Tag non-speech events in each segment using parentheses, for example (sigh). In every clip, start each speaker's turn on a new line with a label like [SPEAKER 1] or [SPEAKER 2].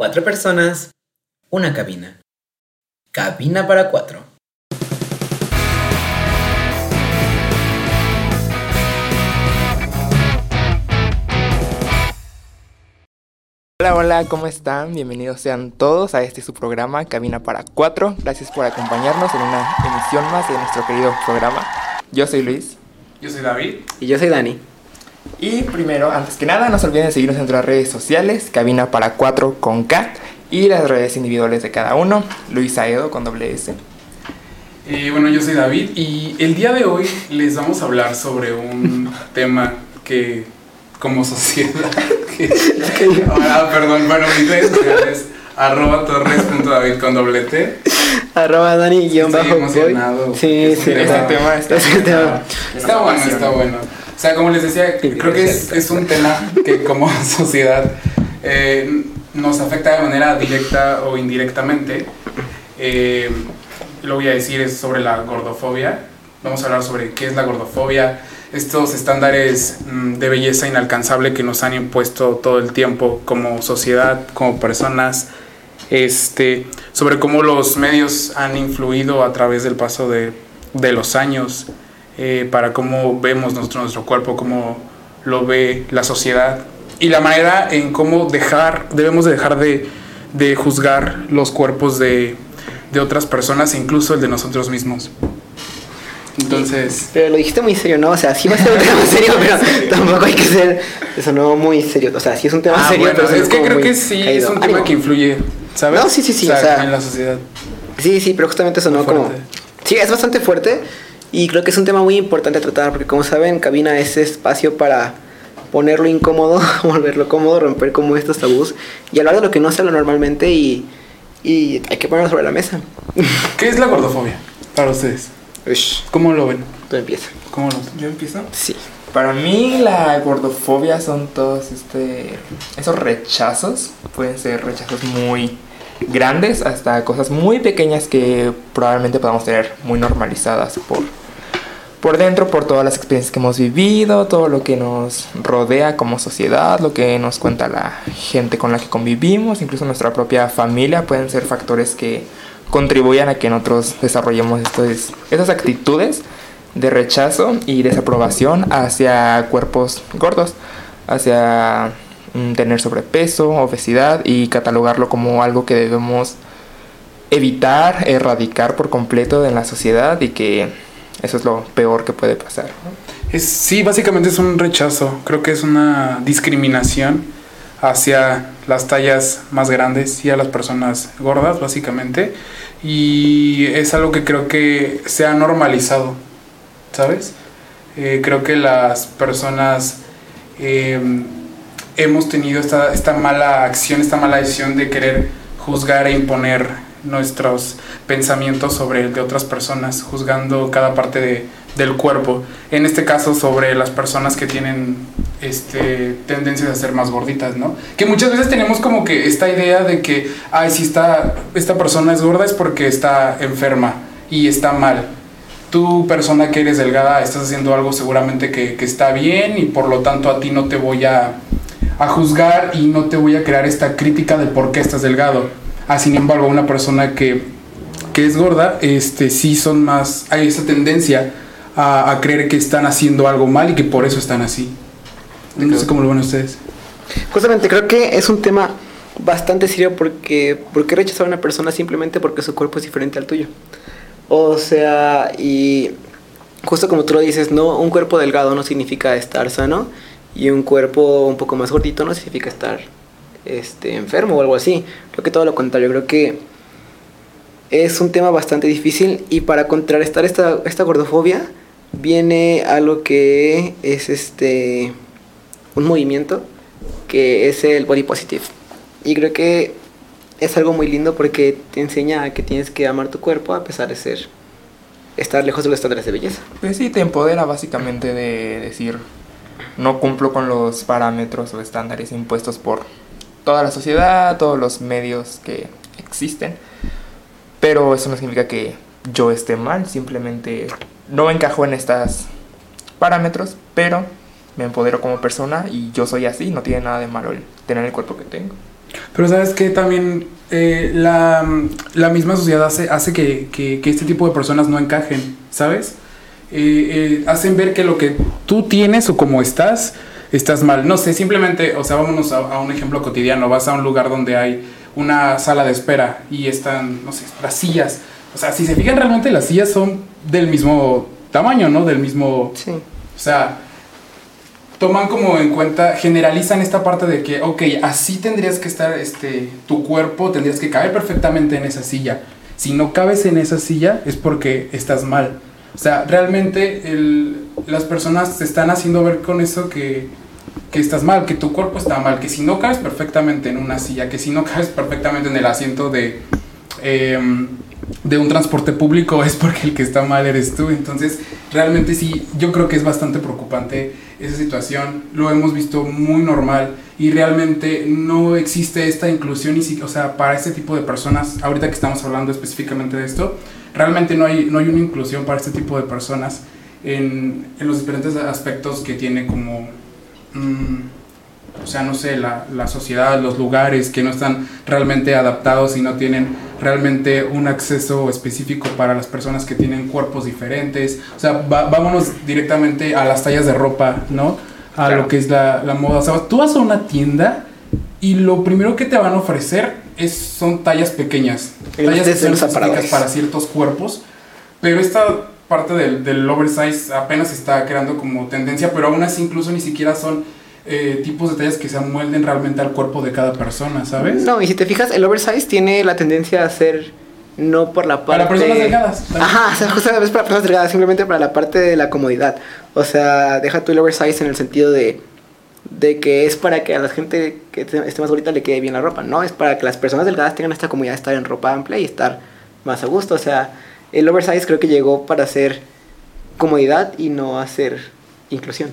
[SPEAKER 1] Cuatro personas, una cabina. Cabina para cuatro.
[SPEAKER 2] Hola, hola, ¿cómo están? Bienvenidos sean todos a este su programa Cabina para Cuatro. Gracias por acompañarnos en una emisión más de nuestro querido programa. Yo soy Luis.
[SPEAKER 3] Yo soy David.
[SPEAKER 4] Y yo soy Dani.
[SPEAKER 2] Y primero, antes que nada, no se olviden de seguirnos en nuestras redes sociales, Cabina para Cuatro con K, y las redes individuales de cada uno, Luis Aedo con doble S.
[SPEAKER 3] Eh, bueno, yo soy David y el día de hoy les vamos a hablar sobre un (laughs) tema que como sociedad... (laughs) que- ah, perdón, bueno, mis redes sociales, arroba torres.david con doble T.
[SPEAKER 4] Arroba Dani guion
[SPEAKER 3] Estoy
[SPEAKER 4] bajo
[SPEAKER 3] emocionado.
[SPEAKER 4] Sí, sí.
[SPEAKER 2] Este tema está...
[SPEAKER 4] Este tema.
[SPEAKER 3] Está bueno, está bueno. O sea, como les decía, creo que es, es un tema que como (laughs) sociedad eh, nos afecta de manera directa o indirectamente. Eh, lo voy a decir es sobre la gordofobia. Vamos a hablar sobre qué es la gordofobia, estos estándares mm, de belleza inalcanzable que nos han impuesto todo el tiempo como sociedad, como personas, este, sobre cómo los medios han influido a través del paso de, de los años eh, para cómo vemos nuestro, nuestro cuerpo, cómo lo ve la sociedad y la manera en cómo dejar, debemos de dejar de, de juzgar los cuerpos de, de otras personas e incluso el de nosotros mismos. Entonces,
[SPEAKER 4] Pero lo dijiste muy serio, ¿no? O sea, sí va a ser un tema (laughs) serio, pero tampoco hay que ser. Eso no muy serio. O sea, sí es un tema
[SPEAKER 3] ah,
[SPEAKER 4] serio,
[SPEAKER 3] bueno,
[SPEAKER 4] pero
[SPEAKER 3] es que
[SPEAKER 4] como
[SPEAKER 3] creo que sí
[SPEAKER 4] caído.
[SPEAKER 3] es un tema que influye, ¿sabes?
[SPEAKER 4] No, sí, sí, sí, o sea,
[SPEAKER 3] en la sociedad.
[SPEAKER 4] Sí, sí, pero justamente eso, ¿no? Como. Sí, es bastante fuerte. Y creo que es un tema muy importante a tratar, porque como saben, cabina es espacio para ponerlo incómodo, (laughs) volverlo cómodo, romper como estos tabús y hablar de lo que no se habla normalmente y, y hay que ponerlo sobre la mesa. (laughs)
[SPEAKER 3] ¿Qué es la gordofobia para ustedes?
[SPEAKER 4] Ush,
[SPEAKER 3] ¿Cómo lo ven?
[SPEAKER 4] tú empieza.
[SPEAKER 3] ¿Cómo lo
[SPEAKER 2] ¿Yo empiezo?
[SPEAKER 4] Sí.
[SPEAKER 2] Para mí la gordofobia son todos este esos rechazos, pueden ser rechazos muy grandes hasta cosas muy pequeñas que probablemente podamos tener muy normalizadas por por dentro por todas las experiencias que hemos vivido, todo lo que nos rodea como sociedad, lo que nos cuenta la gente con la que convivimos, incluso nuestra propia familia pueden ser factores que contribuyan a que nosotros desarrollemos estos, esas actitudes de rechazo y desaprobación hacia cuerpos gordos, hacia tener sobrepeso, obesidad y catalogarlo como algo que debemos evitar, erradicar por completo en la sociedad y que eso es lo peor que puede pasar.
[SPEAKER 3] Es, sí, básicamente es un rechazo. Creo que es una discriminación hacia las tallas más grandes y a las personas gordas, básicamente. Y es algo que creo que se ha normalizado, ¿sabes? Eh, creo que las personas eh, hemos tenido esta, esta mala acción, esta mala decisión de querer juzgar e imponer nuestros pensamientos sobre el de otras personas, juzgando cada parte de, del cuerpo. En este caso sobre las personas que tienen este, tendencias a ser más gorditas, ¿no? Que muchas veces tenemos como que esta idea de que, ay, si esta, esta persona es gorda es porque está enferma y está mal. Tú, persona que eres delgada, estás haciendo algo seguramente que, que está bien y por lo tanto a ti no te voy a, a juzgar y no te voy a crear esta crítica de por qué estás delgado. Ah, sin embargo, una persona que, que es gorda, este, sí son más, hay esa tendencia a, a creer que están haciendo algo mal y que por eso están así. No sé cómo lo ven ustedes.
[SPEAKER 4] Justamente creo que es un tema bastante serio porque ¿por qué rechazar a una persona simplemente porque su cuerpo es diferente al tuyo? O sea, y justo como tú lo dices, no un cuerpo delgado no significa estar sano y un cuerpo un poco más gordito no significa estar este enfermo o algo así. Creo que todo lo contrario, creo que es un tema bastante difícil y para contrarrestar esta, esta gordofobia viene algo que es este un movimiento que es el body positive. Y creo que es algo muy lindo porque te enseña a que tienes que amar tu cuerpo a pesar de ser estar lejos de los estándares de belleza.
[SPEAKER 2] Pues sí, te empodera básicamente de decir, no cumplo con los parámetros o estándares impuestos por toda la sociedad, todos los medios que existen. Pero eso no significa que yo esté mal, simplemente no encajo en estos parámetros, pero me empodero como persona y yo soy así, no tiene nada de malo el tener el cuerpo que tengo.
[SPEAKER 3] Pero sabes que también eh, la, la misma sociedad hace, hace que, que- que este tipo de personas no encajen, ¿sabes? Eh, eh, hacen ver que lo que tú tienes o como estás, estás mal. No sé, simplemente, o sea, vámonos a, a un ejemplo cotidiano. Vas a un lugar donde hay una sala de espera y están, no sé, las sillas. O sea, si se fijan realmente las sillas son del mismo tamaño, ¿no? Del mismo...
[SPEAKER 4] Sí.
[SPEAKER 3] O sea, toman como en cuenta, generalizan esta parte de que, ok, así tendrías que estar, este, tu cuerpo tendrías que caber perfectamente en esa silla. Si no cabes en esa silla es porque estás mal. O sea, realmente las personas te están haciendo ver con eso que, que estás mal, que tu cuerpo está mal, que si no cabes perfectamente en una silla, que si no (laughs) cabes perfectamente en el asiento de, em, de un transporte público es porque el que está mal eres tú. Entonces, realmente sí, yo creo que es bastante preocupante esa situación. Lo hemos visto muy normal y realmente no existe esta inclusión, o sea, para este tipo de personas, ahorita que estamos hablando específicamente de esto, realmente no hay, no hay una inclusión para este tipo de personas en, en los diferentes aspectos que tiene como... mm, o sea, no sé, la, la sociedad, los lugares que no están realmente adaptados y no tienen realmente un acceso específico para las personas que tienen cuerpos diferentes. O sea, va- vámonos directamente a las tallas de ropa, ¿no? A
[SPEAKER 2] Claro.
[SPEAKER 3] lo que es la, la moda. O sea, tú vas a una tienda y lo primero que te van a ofrecer es, son tallas pequeñas. Específicas
[SPEAKER 4] aparadores.
[SPEAKER 3] para ciertos cuerpos. Pero esta parte del, del oversize apenas está creando como tendencia, pero aún así incluso ni siquiera son eh, tipos de tallas que se amuelden realmente al cuerpo de cada persona, ¿sabes?
[SPEAKER 4] No, y si te fijas, el oversize tiene la tendencia a ser no por la parte...
[SPEAKER 3] Para personas delgadas. también.
[SPEAKER 4] Ajá, o sea, (laughs) justamente es para personas delgadas, simplemente para la parte de la comodidad. O sea, deja tú el oversize en el sentido de, de que es para que a la gente que esté más bonita le quede bien la ropa. No, es para que las personas delgadas tengan esta comodidad de estar en ropa amplia y estar más a gusto. O sea, el oversize creo que llegó para hacer comodidad y no hacer inclusión.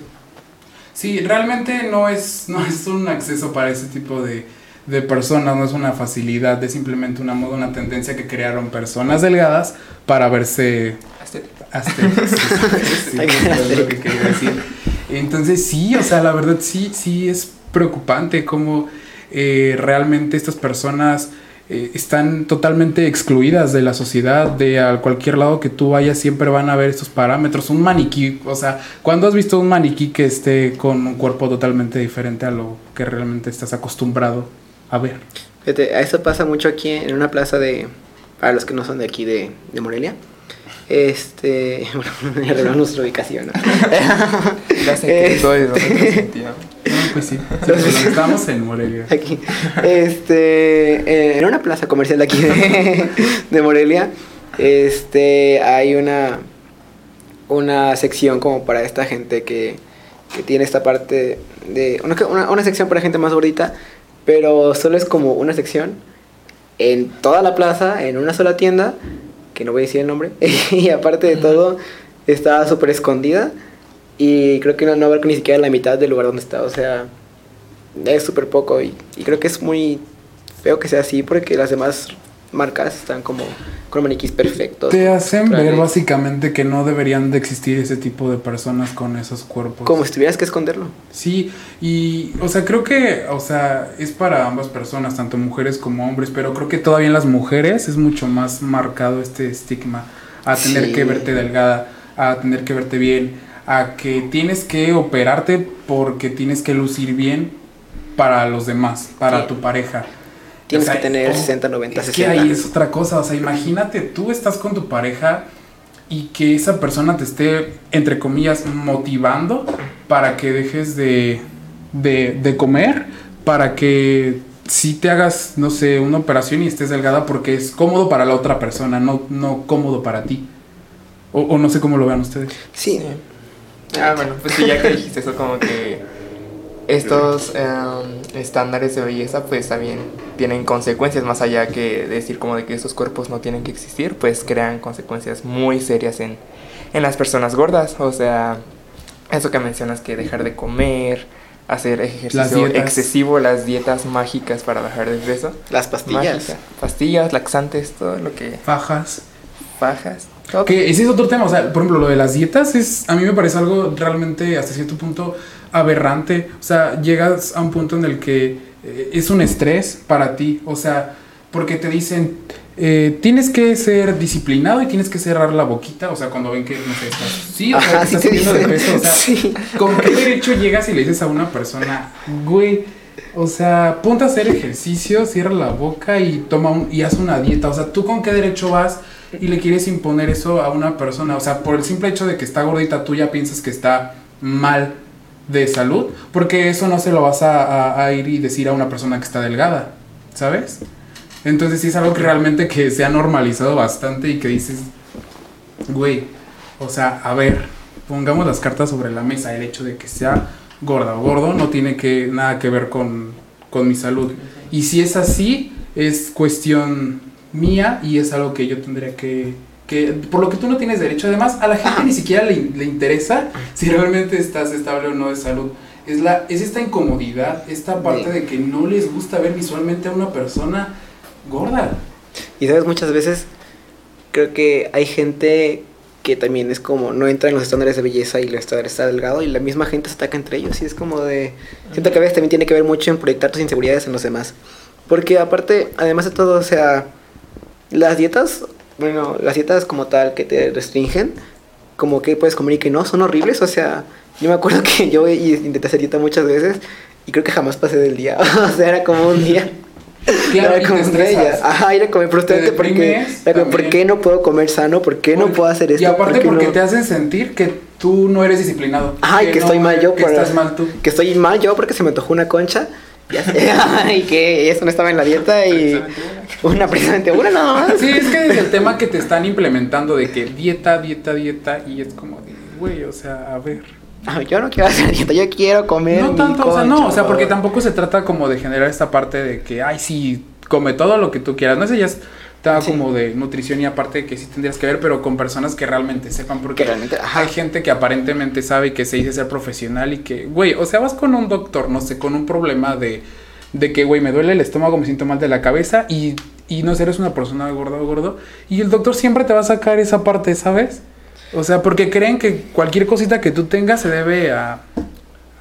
[SPEAKER 3] Sí, realmente no es, no es un acceso para ese tipo de, de personas, no es una facilidad, es simplemente una moda, una tendencia que crearon personas delgadas para verse
[SPEAKER 2] Estética.
[SPEAKER 3] Aztecas. (laughs) Sí, es lo que quería decir. Entonces sí, o sea, la verdad sí, sí es preocupante cómo eh, realmente estas personas eh, están totalmente excluidas de la sociedad, de a cualquier lado que tú vayas siempre van a ver estos parámetros. Un maniquí, o sea, ¿cuándo has visto un maniquí que esté con un cuerpo totalmente diferente a lo que realmente estás acostumbrado a ver?
[SPEAKER 4] Fíjate, eso pasa mucho aquí en una plaza de. Para los que no son de aquí de, de Morelia. Este. (laughs) Bueno, ya reveló nuestra ubicación. ¿no? (laughs)
[SPEAKER 2] Ya sé que
[SPEAKER 4] Es-
[SPEAKER 2] soy de donde me sentía.
[SPEAKER 3] No, pues sí, sí, perdón, (laughs) estamos en Morelia.
[SPEAKER 4] Aquí. Este. eh, en una plaza comercial de aquí de, de Morelia. Este. Hay una. Una sección como para esta gente que. Que tiene esta parte de. Una, una, una sección para gente más gordita. Pero solo es como una sección. En toda la plaza, en una sola tienda. Que no voy a decir el nombre. (laughs) y aparte de todo, está súper escondida. Y creo que no, no abarca ni siquiera la mitad del lugar donde está. O sea, es súper poco. Y, y creo que es muy feo que sea así porque las demás marcas están como con maniquís perfectos.
[SPEAKER 3] Te hacen ver básicamente que no deberían de existir ese tipo de personas con esos cuerpos.
[SPEAKER 4] Como si tuvieras que esconderlo.
[SPEAKER 3] Sí, y o sea, creo que, o sea, es para ambas personas, tanto mujeres como hombres, pero creo que todavía en las mujeres es mucho más marcado este estigma a tener
[SPEAKER 4] Sí.
[SPEAKER 3] que verte delgada, a tener que verte bien, a que tienes que operarte porque tienes que lucir bien para los demás, para
[SPEAKER 4] Sí.
[SPEAKER 3] tu pareja.
[SPEAKER 4] Tienes
[SPEAKER 3] O sea,
[SPEAKER 4] que tener
[SPEAKER 3] oh,
[SPEAKER 4] 60, 90,
[SPEAKER 3] es
[SPEAKER 4] 60.
[SPEAKER 3] que ahí es otra cosa, o sea, imagínate, tú estás con tu pareja y que esa persona te esté, entre comillas, motivando para que dejes de, de, de comer, para que si te hagas, no sé, una operación y estés delgada porque es cómodo para la otra persona, no, no cómodo para ti. O, o no sé cómo lo vean ustedes.
[SPEAKER 4] Sí.
[SPEAKER 2] Ah, bueno, pues sí, ya que dijiste eso, como que estos em, estándares de belleza, pues también tienen consecuencias, más allá que decir como de que estos cuerpos no tienen que existir, pues crean consecuencias muy serias en, en las personas gordas. O sea, eso que mencionas que dejar de comer, hacer ejercicio excesivo, las dietas mágicas para bajar de peso.
[SPEAKER 4] Las pastillas.
[SPEAKER 2] Mágica. Pastillas, laxantes, todo lo que
[SPEAKER 3] Fajas.
[SPEAKER 2] fajas. todo.
[SPEAKER 3] Que ese es otro tema, o sea, por ejemplo, lo de las dietas es, a mí me parece algo realmente hasta cierto punto aberrante. O sea, llegas a un punto en el que eh, es un estrés para ti. O sea, porque te dicen, eh, tienes que ser disciplinado y tienes que cerrar la boquita. O sea, cuando ven que no sé, estás. Sí, o sea,
[SPEAKER 4] Ajá,
[SPEAKER 3] que
[SPEAKER 4] sí
[SPEAKER 3] estás subiendo de peso. O sea,
[SPEAKER 4] Sí.
[SPEAKER 3] ¿con qué derecho llegas y le dices a una persona, güey? O sea, ponte a hacer ejercicio, cierra la boca y toma un, y haz una dieta. O sea, ¿tú con qué derecho vas y le quieres imponer eso a una persona? O sea, por el simple hecho de que está gordita, tú ya piensas que está mal de salud, porque eso no se lo vas a, ir y decir a una persona que está delgada, ¿sabes? Entonces sí es algo que realmente que se ha normalizado bastante y que dices, güey, o sea, a ver, pongamos las cartas sobre la mesa, el hecho de que sea gorda o gordo no tiene que, nada que ver con, con mi salud. Y si es así, es cuestión mía y es algo que yo tendría que, que por lo que tú no tienes derecho. Además, a la gente ni siquiera le, le interesa si realmente estás estable o no de salud. Es, la, es esta incomodidad, esta parte de que no les gusta ver visualmente a una persona gorda.
[SPEAKER 4] Y sabes, muchas veces creo que hay gente que también es como no entra en los estándares de belleza y los estándares está delgado y la misma gente se ataca entre ellos y es como de siento que a veces también tiene que ver mucho en proyectar tus inseguridades en los demás porque aparte además de todo o sea las dietas bueno las dietas como tal que te restringen como que puedes comer y que no son horribles o sea yo me acuerdo (laughs) que yo intenté hacer dieta muchas veces y creo que jamás pasé del día (laughs) o sea era como un día (laughs)
[SPEAKER 3] Claro,
[SPEAKER 4] era como estrella. Ajá, ir a comer, pero
[SPEAKER 3] Te
[SPEAKER 4] justamente porque, era como, ¿por qué no puedo comer sano? ¿Por qué no
[SPEAKER 3] Por-
[SPEAKER 4] puedo hacer esto?
[SPEAKER 3] Y aparte
[SPEAKER 4] ¿Por qué
[SPEAKER 3] porque
[SPEAKER 4] no?
[SPEAKER 3] te hacen sentir que tú no eres disciplinado.
[SPEAKER 4] Ajá, y que
[SPEAKER 3] no-
[SPEAKER 4] estoy mal yo
[SPEAKER 3] que
[SPEAKER 4] por-
[SPEAKER 3] estás mal tú.
[SPEAKER 4] Que estoy mal yo porque se me antojó una concha. Ya sé, (laughs) y que eso no estaba en la dieta y una precisamente una nada más.
[SPEAKER 3] Sí, es que es el tema que te están implementando de que dieta, dieta, dieta y es como de, güey, o sea, a ver.
[SPEAKER 4] Ah, Yo no quiero hacer dieta, yo quiero comer.
[SPEAKER 3] No tanto, o sea, no, o sea, porque tampoco se trata como de generar esta parte de que, ay, sí, come todo lo que tú quieras. No sé, ya
[SPEAKER 4] Sí.
[SPEAKER 3] como de nutrición y aparte que sí tendrías que ver, pero con personas que realmente sepan, porque
[SPEAKER 4] realmente,
[SPEAKER 3] hay gente que aparentemente sabe que se dice ser profesional y que, güey, o sea, vas con un doctor, no sé, con un problema de, de que, güey, me duele el estómago, me siento mal de la cabeza y, y no sé, eres una persona gorda o gordo, y el doctor siempre te va a sacar esa parte, ¿sabes? O sea, porque creen que cualquier cosita que tú tengas se debe a,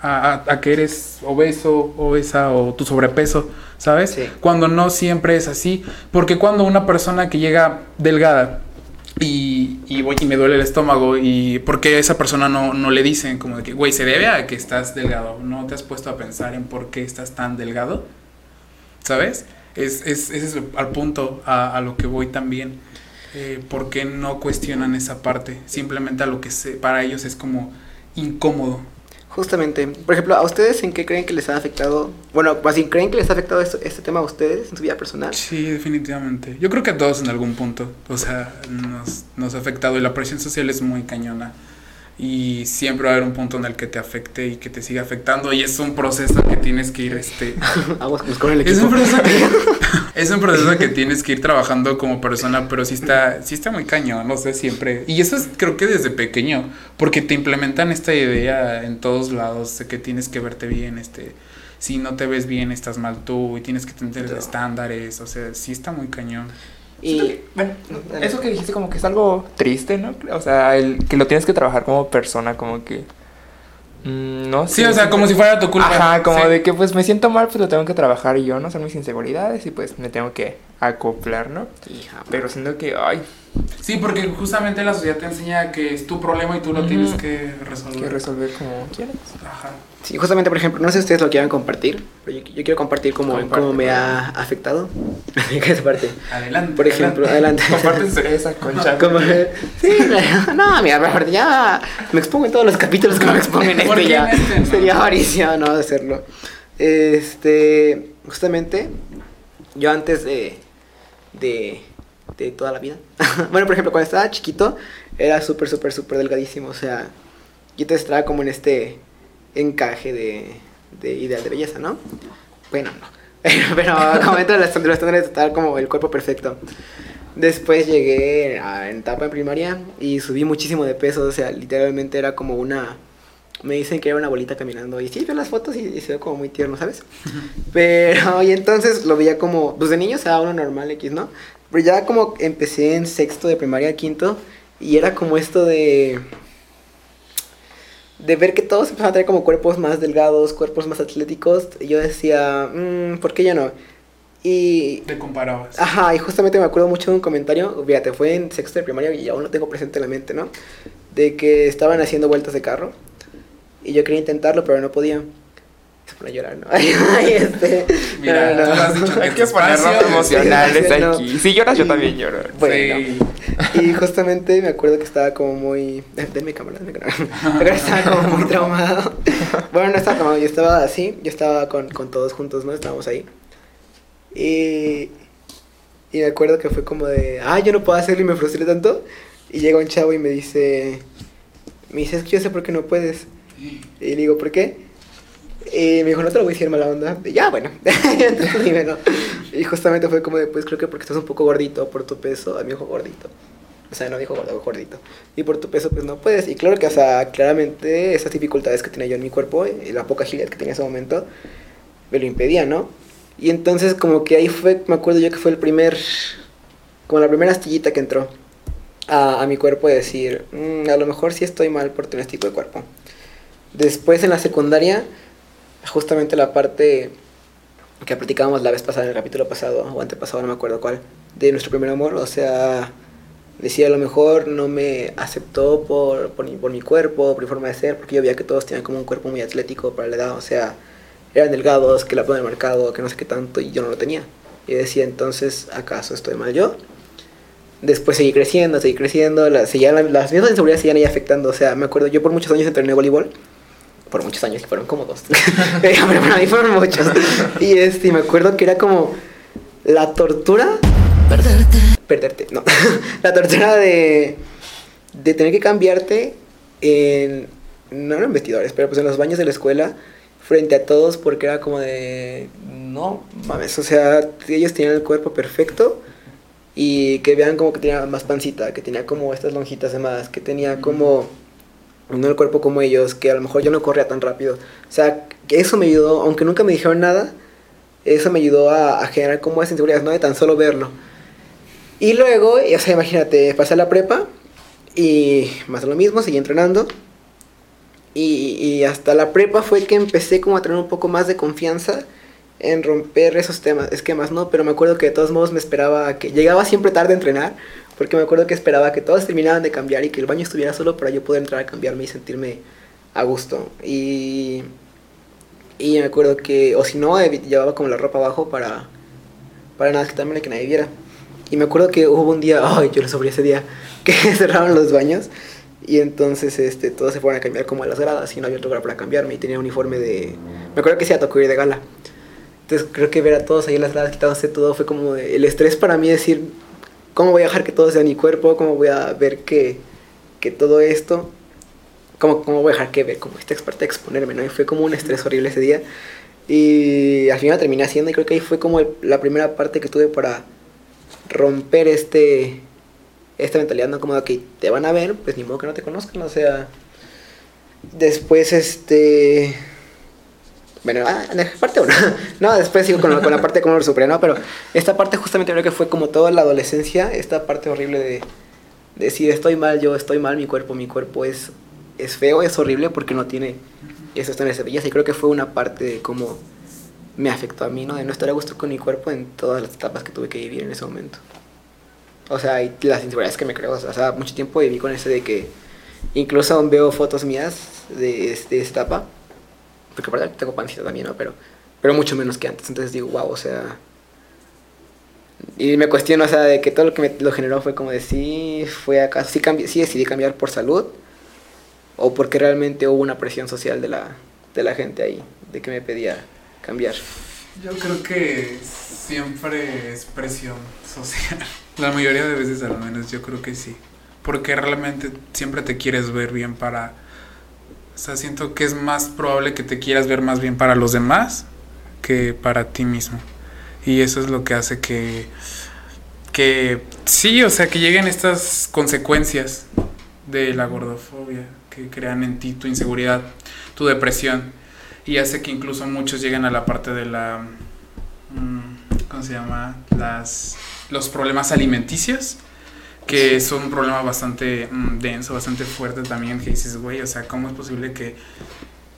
[SPEAKER 3] a, a- a que eres obeso, obesa o tu sobrepeso, ¿sabes?
[SPEAKER 4] Sí.
[SPEAKER 3] Cuando no siempre es así. Porque cuando una persona que llega delgada y, y, voy- y me duele el estómago y porque esa persona no, no le dicen como de que, güey, se debe a que estás delgado, no te has puesto a pensar en por qué estás tan delgado, ¿sabes? Es, es, ese es al punto a, a lo que voy también. Eh, ¿Por qué no cuestionan esa parte? Simplemente a lo que se, para ellos es como incómodo.
[SPEAKER 4] Justamente. Por ejemplo, ¿a ustedes en qué creen que les ha afectado? Bueno, más bien, ¿creen que les ha afectado esto- este tema a ustedes en su vida personal?
[SPEAKER 3] Sí, definitivamente. Yo creo que a todos en algún punto. O sea, nos, nos ha afectado y la presión social es muy cañona. Y siempre va a haber un punto en el que te afecte y que te siga afectando. Y es un proceso que tienes que ir, este... (laughs)
[SPEAKER 4] Vamos con el
[SPEAKER 3] Es
[SPEAKER 4] equipo.
[SPEAKER 3] un, proceso que, (laughs) es un proceso que tienes que ir trabajando como persona, pero sí está, sí está muy cañón, no sé, siempre. Y eso es creo que desde pequeño, porque te implementan esta idea en todos lados de que tienes que verte bien, este, si no te ves bien estás mal tú y tienes que tener estándares, o sea, sí está muy cañón.
[SPEAKER 4] Y
[SPEAKER 2] Bueno, eso que dijiste como que es algo triste, ¿no? O sea, el que lo tienes que trabajar como persona, como que... mm, no
[SPEAKER 3] Sí,
[SPEAKER 2] sé,
[SPEAKER 3] o sea, como si fuera tu culpa.
[SPEAKER 2] Ajá, como
[SPEAKER 3] Sí.
[SPEAKER 2] de que pues me siento mal, pues lo tengo que trabajar y yo, ¿no? Son mis inseguridades y pues me tengo que acoplar, ¿no?
[SPEAKER 4] Hija,
[SPEAKER 2] Pero siento que, ay,
[SPEAKER 3] Sí, porque justamente la sociedad te enseña que es tu problema y tú lo tienes que resolver.
[SPEAKER 2] que resolver como quieras.
[SPEAKER 3] Ajá.
[SPEAKER 4] Sí, justamente, por ejemplo, no sé si ustedes lo quieran compartir, pero yo, yo quiero compartir cómo,
[SPEAKER 2] Comparte,
[SPEAKER 4] cómo me ha afectado. (laughs) esa parte.
[SPEAKER 3] Adelante.
[SPEAKER 4] Por ejemplo, adelante.
[SPEAKER 2] Comparte (laughs) esa concha.
[SPEAKER 4] Como, sí, (laughs) no, mira, aparte ya me expongo en todos los capítulos que me expongo en
[SPEAKER 3] ¿Por
[SPEAKER 4] este ya.
[SPEAKER 3] en este no?
[SPEAKER 4] Sería avaricia no hacerlo. Este, justamente, yo antes de, de, de toda la vida. (laughs) bueno, por ejemplo, cuando estaba chiquito, era súper, súper, súper delgadísimo. O sea, yo te estaba como en este encaje de, de ideal de belleza, ¿no? Bueno, no. (laughs) Pero como dentro de los estándares estar como el cuerpo perfecto. Después llegué a en etapa en primaria y subí muchísimo de peso, o sea, literalmente era como una... Me dicen que era una bolita caminando y sí, veo las fotos y, y se ve como muy tierno, ¿sabes? Pero, y entonces lo veía como, pues de niño era uno normal X, ¿no? Pero ya como empecé en sexto de primaria, quinto, y era como esto de... de ver que todos empezaban a tener como cuerpos más delgados, cuerpos más atléticos, y yo decía, mmm, ¿por qué yo no? Y...
[SPEAKER 3] Te comparabas.
[SPEAKER 4] Ajá, y justamente me acuerdo mucho de un comentario, fíjate, fue en sexto de primaria y aún lo tengo presente en la mente, ¿no? De que estaban haciendo vueltas de carro y yo quería intentarlo, pero no podía. Se pone a llorar, ¿no? (laughs) Ay, este.
[SPEAKER 3] Mira,
[SPEAKER 4] no, no.
[SPEAKER 3] tú has dicho que
[SPEAKER 2] ponernos emocionales aquí. Si lloras, yo también lloro.
[SPEAKER 4] Bueno,
[SPEAKER 3] Sí.
[SPEAKER 4] Y justamente me acuerdo que estaba como muy. Denme cámara, denme cámara. (laughs) Estaba como muy traumado. Bueno, no estaba traumado, yo estaba así, yo estaba con, con todos juntos, ¿no? Estábamos ahí. Y. Y me acuerdo que fue como de. Ah, yo no puedo hacerlo y me frustré tanto. Y llega un chavo y me dice. Me dice, es que yo sé por qué no puedes. Y le digo, ¿por qué? Y me dijo, no te lo voy a decir mala onda. Y ya, bueno. (laughs) Entonces. Y justamente fue como de, pues creo que porque estás un poco gordito por tu peso. A mí dijo gordito. O sea, no dijo gordo, gordito. Y por tu peso, pues no puedes. Y claro que, o sea, claramente esas dificultades que tenía yo en mi cuerpo y la poca agilidad que tenía en ese momento me lo impedía, ¿no? Y entonces, como que ahí fue, me acuerdo yo que fue el primer, como la primera astillita que entró a, a mi cuerpo de decir, "Mm, a lo mejor sí estoy mal por tener este tipo de cuerpo. Después en la secundaria, justamente la parte que platicábamos la vez pasada, en el capítulo pasado, o antepasado, no me acuerdo cuál, de nuestro primer amor, o sea, decía a lo mejor no me aceptó por, por, mi, cuerpo, por mi forma de ser, porque yo veía que todos tenían como un cuerpo muy atlético para la edad, o sea, eran delgados, que la ponen al mercado, que no sé qué tanto, y yo no lo tenía. Y decía, entonces, ¿acaso estoy mal yo? Después seguí creciendo, seguí creciendo, las, seguían, las mismas inseguridades seguían ahí afectando, o sea, me acuerdo, yo por muchos años entrené voleibol, por muchos años, que fueron como dos, (laughs) pero para mí fueron muchos, y este, me acuerdo que era como la tortura. Perderte, no. (laughs) la tortura de, de tener que cambiarte en, no en vestidores, pero pues en los baños de la escuela, frente a todos, porque era como de, no mames, o sea, ellos tenían el cuerpo perfecto y que vean como que tenía más pancita, que tenía como estas lonjitas de más, que tenía como no el cuerpo como ellos, que a lo mejor yo no corría tan rápido. O sea, que eso me ayudó, aunque nunca me dijeron nada, eso me ayudó a, a generar como esa inseguridad, ¿no? De tan solo verlo. Y luego, o sea, imagínate, pasé la prepa y más lo mismo, seguí entrenando. Y, y hasta la prepa fue que empecé como a tener un poco más de confianza en romper esos temas, esquemas, ¿no? Pero me acuerdo que de todos modos me esperaba que llegaba siempre tarde a entrenar, porque me acuerdo que esperaba que todos terminaran de cambiar y que el baño estuviera solo para yo poder entrar a cambiarme y sentirme a gusto. Y, y me acuerdo que, o si no, llevaba como la ropa abajo para, para nada quitarme que nadie viera. Y me acuerdo que hubo un día, (laughs) ay, yo lo sobre ese día, (laughs) que (laughs) cerraron los baños y entonces este, todos se fueron a cambiar como a las gradas y no había otro lugar para cambiarme y tenía un uniforme de... Me acuerdo que se tocó ir de gala. Entonces creo que ver a todos ahí en las gradas quitándose todo fue como el estrés para mí decir, ¿cómo voy a dejar que todo sea mi cuerpo? ¿Cómo voy a ver que, que todo esto... ¿Cómo, ¿Cómo voy a dejar que ver como esta experta exponerme? ¿no? Y fue como un estrés horrible ese día. Y al final terminé haciendo y creo que ahí fue como la primera parte que tuve para romper este esta mentalidad no como de que te van a ver pues ni modo que no te conozcan o sea después este bueno ah, parte uno (laughs) no después sigo con, la- parte de cómo lo superé no pero esta parte justamente creo que fue como toda la adolescencia esta parte horrible de, de estoy mal yo estoy mal mi cuerpo mi cuerpo es es feo es horrible porque no tiene eso está en esa belleza y creo que fue una parte de cómo me afectó a mí, ¿no? De no estar a gusto con mi cuerpo en todas las etapas que tuve que vivir en ese momento. O sea, y las inseguridades que me creo. O sea, mucho tiempo viví con ese de que incluso aún veo fotos mías de, de esa etapa. Porque aparte tengo pancita también, ¿no? Pero, pero mucho menos que antes. Entonces digo, wow, o sea... Y me cuestiono, o sea, de que todo lo que me lo generó fue como de sí, fue acaso, sí, cambié, sí decidí cambiar por salud. O porque realmente hubo una presión social de la, de la gente ahí, de que me pedía cambiar.
[SPEAKER 3] Yo creo que siempre es presión social. (laughs) La mayoría de veces al menos yo creo que sí. Porque realmente siempre te quieres ver bien para... O sea, siento que es más probable que te quieras ver más bien para los demás que para ti mismo. Y eso es lo que hace que... Que sí, o sea, que lleguen estas consecuencias de la gordofobia que crean en ti tu inseguridad, tu depresión y hace que incluso muchos lleguen a la parte de la mm, ¿cómo se llama? las los problemas alimenticios que es un problema bastante mm, denso, bastante fuerte también, que dices, güey, o sea, ¿cómo es posible que,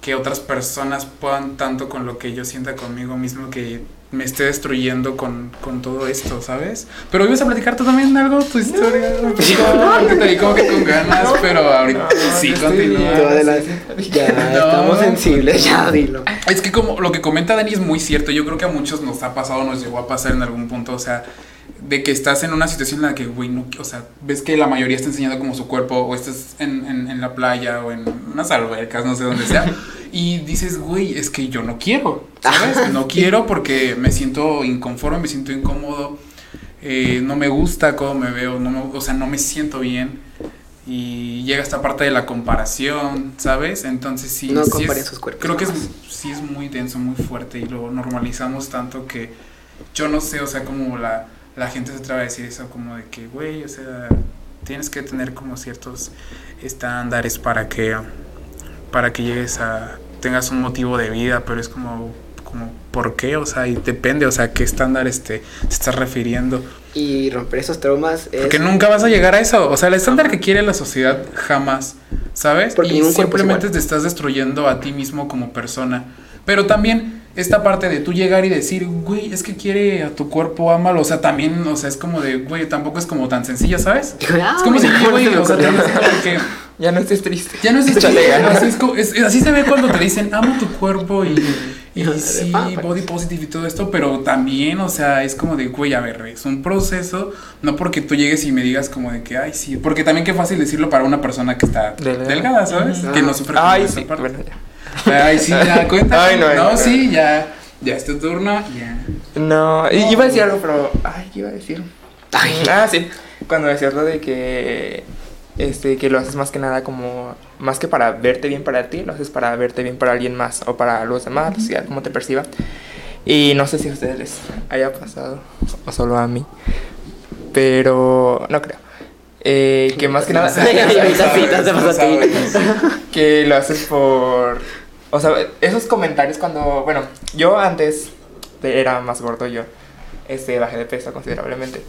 [SPEAKER 3] que otras personas puedan tanto con lo que yo sienta conmigo mismo que me esté destruyendo con, con todo esto, ¿sabes? Pero ibas a platicar tú también algo, tu historia. No, te vi como que con ganas, pero ahorita
[SPEAKER 2] No,
[SPEAKER 3] sí, continúa.
[SPEAKER 4] Adelante. Ya, (laughs)
[SPEAKER 3] No.
[SPEAKER 4] estamos sensibles, ya dilo.
[SPEAKER 3] Es que como lo que comenta Dani es muy cierto, yo creo que a muchos nos ha pasado, nos llegó a pasar en algún punto, o sea, de que estás en una situación en la que, güey, no, o sea, ves que la mayoría está enseñando como su cuerpo, o estás en, en, en la playa, o en unas albercas, no sé dónde sea, (laughs) y dices, güey, es que yo no quiero, ¿sabes? No quiero porque me siento inconforme, me siento incómodo, eh, no me gusta cómo me veo, no me- o sea, no me siento bien. Y llega esta parte de la comparación, ¿sabes? Entonces sí,
[SPEAKER 4] No
[SPEAKER 3] sí es-
[SPEAKER 4] sus cuerpos,
[SPEAKER 3] Creo que es, sí es muy denso, muy fuerte y lo normalizamos tanto que yo no sé, o sea, como la, la gente se atreve a decir eso, como de que, güey, o sea, tienes que tener como ciertos estándares para que, para que llegues a, tengas un motivo de vida, pero es como, como, ¿por qué? O sea, y depende, o sea, ¿qué estándares te, te estás refiriendo?
[SPEAKER 4] Y romper esos traumas es.
[SPEAKER 3] Porque nunca vas a llegar a eso. O sea, el estándar que quiere la sociedad jamás, ¿sabes?
[SPEAKER 4] Porque
[SPEAKER 3] y simplemente te estás destruyendo a ti mismo como persona. Pero también esta parte de tú llegar y decir, güey, es que quiere a tu cuerpo, ámalo. O sea, también, o sea, es como de, güey, tampoco es como tan sencilla, ¿sabes? (laughs)
[SPEAKER 4] Ah,
[SPEAKER 3] es como si, güey, o sea, también es como que (laughs)
[SPEAKER 2] Ya no estés triste.
[SPEAKER 3] ya no es
[SPEAKER 2] Échale
[SPEAKER 3] chiste,
[SPEAKER 2] ganas.
[SPEAKER 3] así, es como- es- así se ve cuando te dicen, amo tu cuerpo y, y sí,
[SPEAKER 4] papas.
[SPEAKER 3] body positive y todo esto, pero también, o sea, es como de, güey, a ver, es un proceso, no porque tú llegues y me digas como de que, ay, sí, porque también qué fácil decirlo para una persona que está
[SPEAKER 2] Delgada.
[SPEAKER 3] delgada, ¿sabes? Que no sufre
[SPEAKER 2] Ay, sí.
[SPEAKER 3] parte.
[SPEAKER 2] Bueno, ya.
[SPEAKER 3] Ay, sí, ya, cuenta.
[SPEAKER 2] Ay, no,
[SPEAKER 3] no,
[SPEAKER 2] no,
[SPEAKER 3] sí, ya, ya es tu turno, ya.
[SPEAKER 2] No, i- iba a decir algo, pero. Ay, ¿qué iba a decir?
[SPEAKER 4] Ay.
[SPEAKER 2] Ah, sí. Cuando decías lo de que. Este, que lo haces más que nada como. Más que para verte bien para ti, lo haces para verte bien para alguien más o para los demás, o sea, cómo te perciba. Y no sé si a ustedes les haya pasado o solo a mí, pero no creo. Eh, que más que nada. (laughs) (laughs) Que lo haces por... O sea, esos comentarios cuando... Bueno, yo antes era más gordo yo. Este, bajé de peso considerablemente.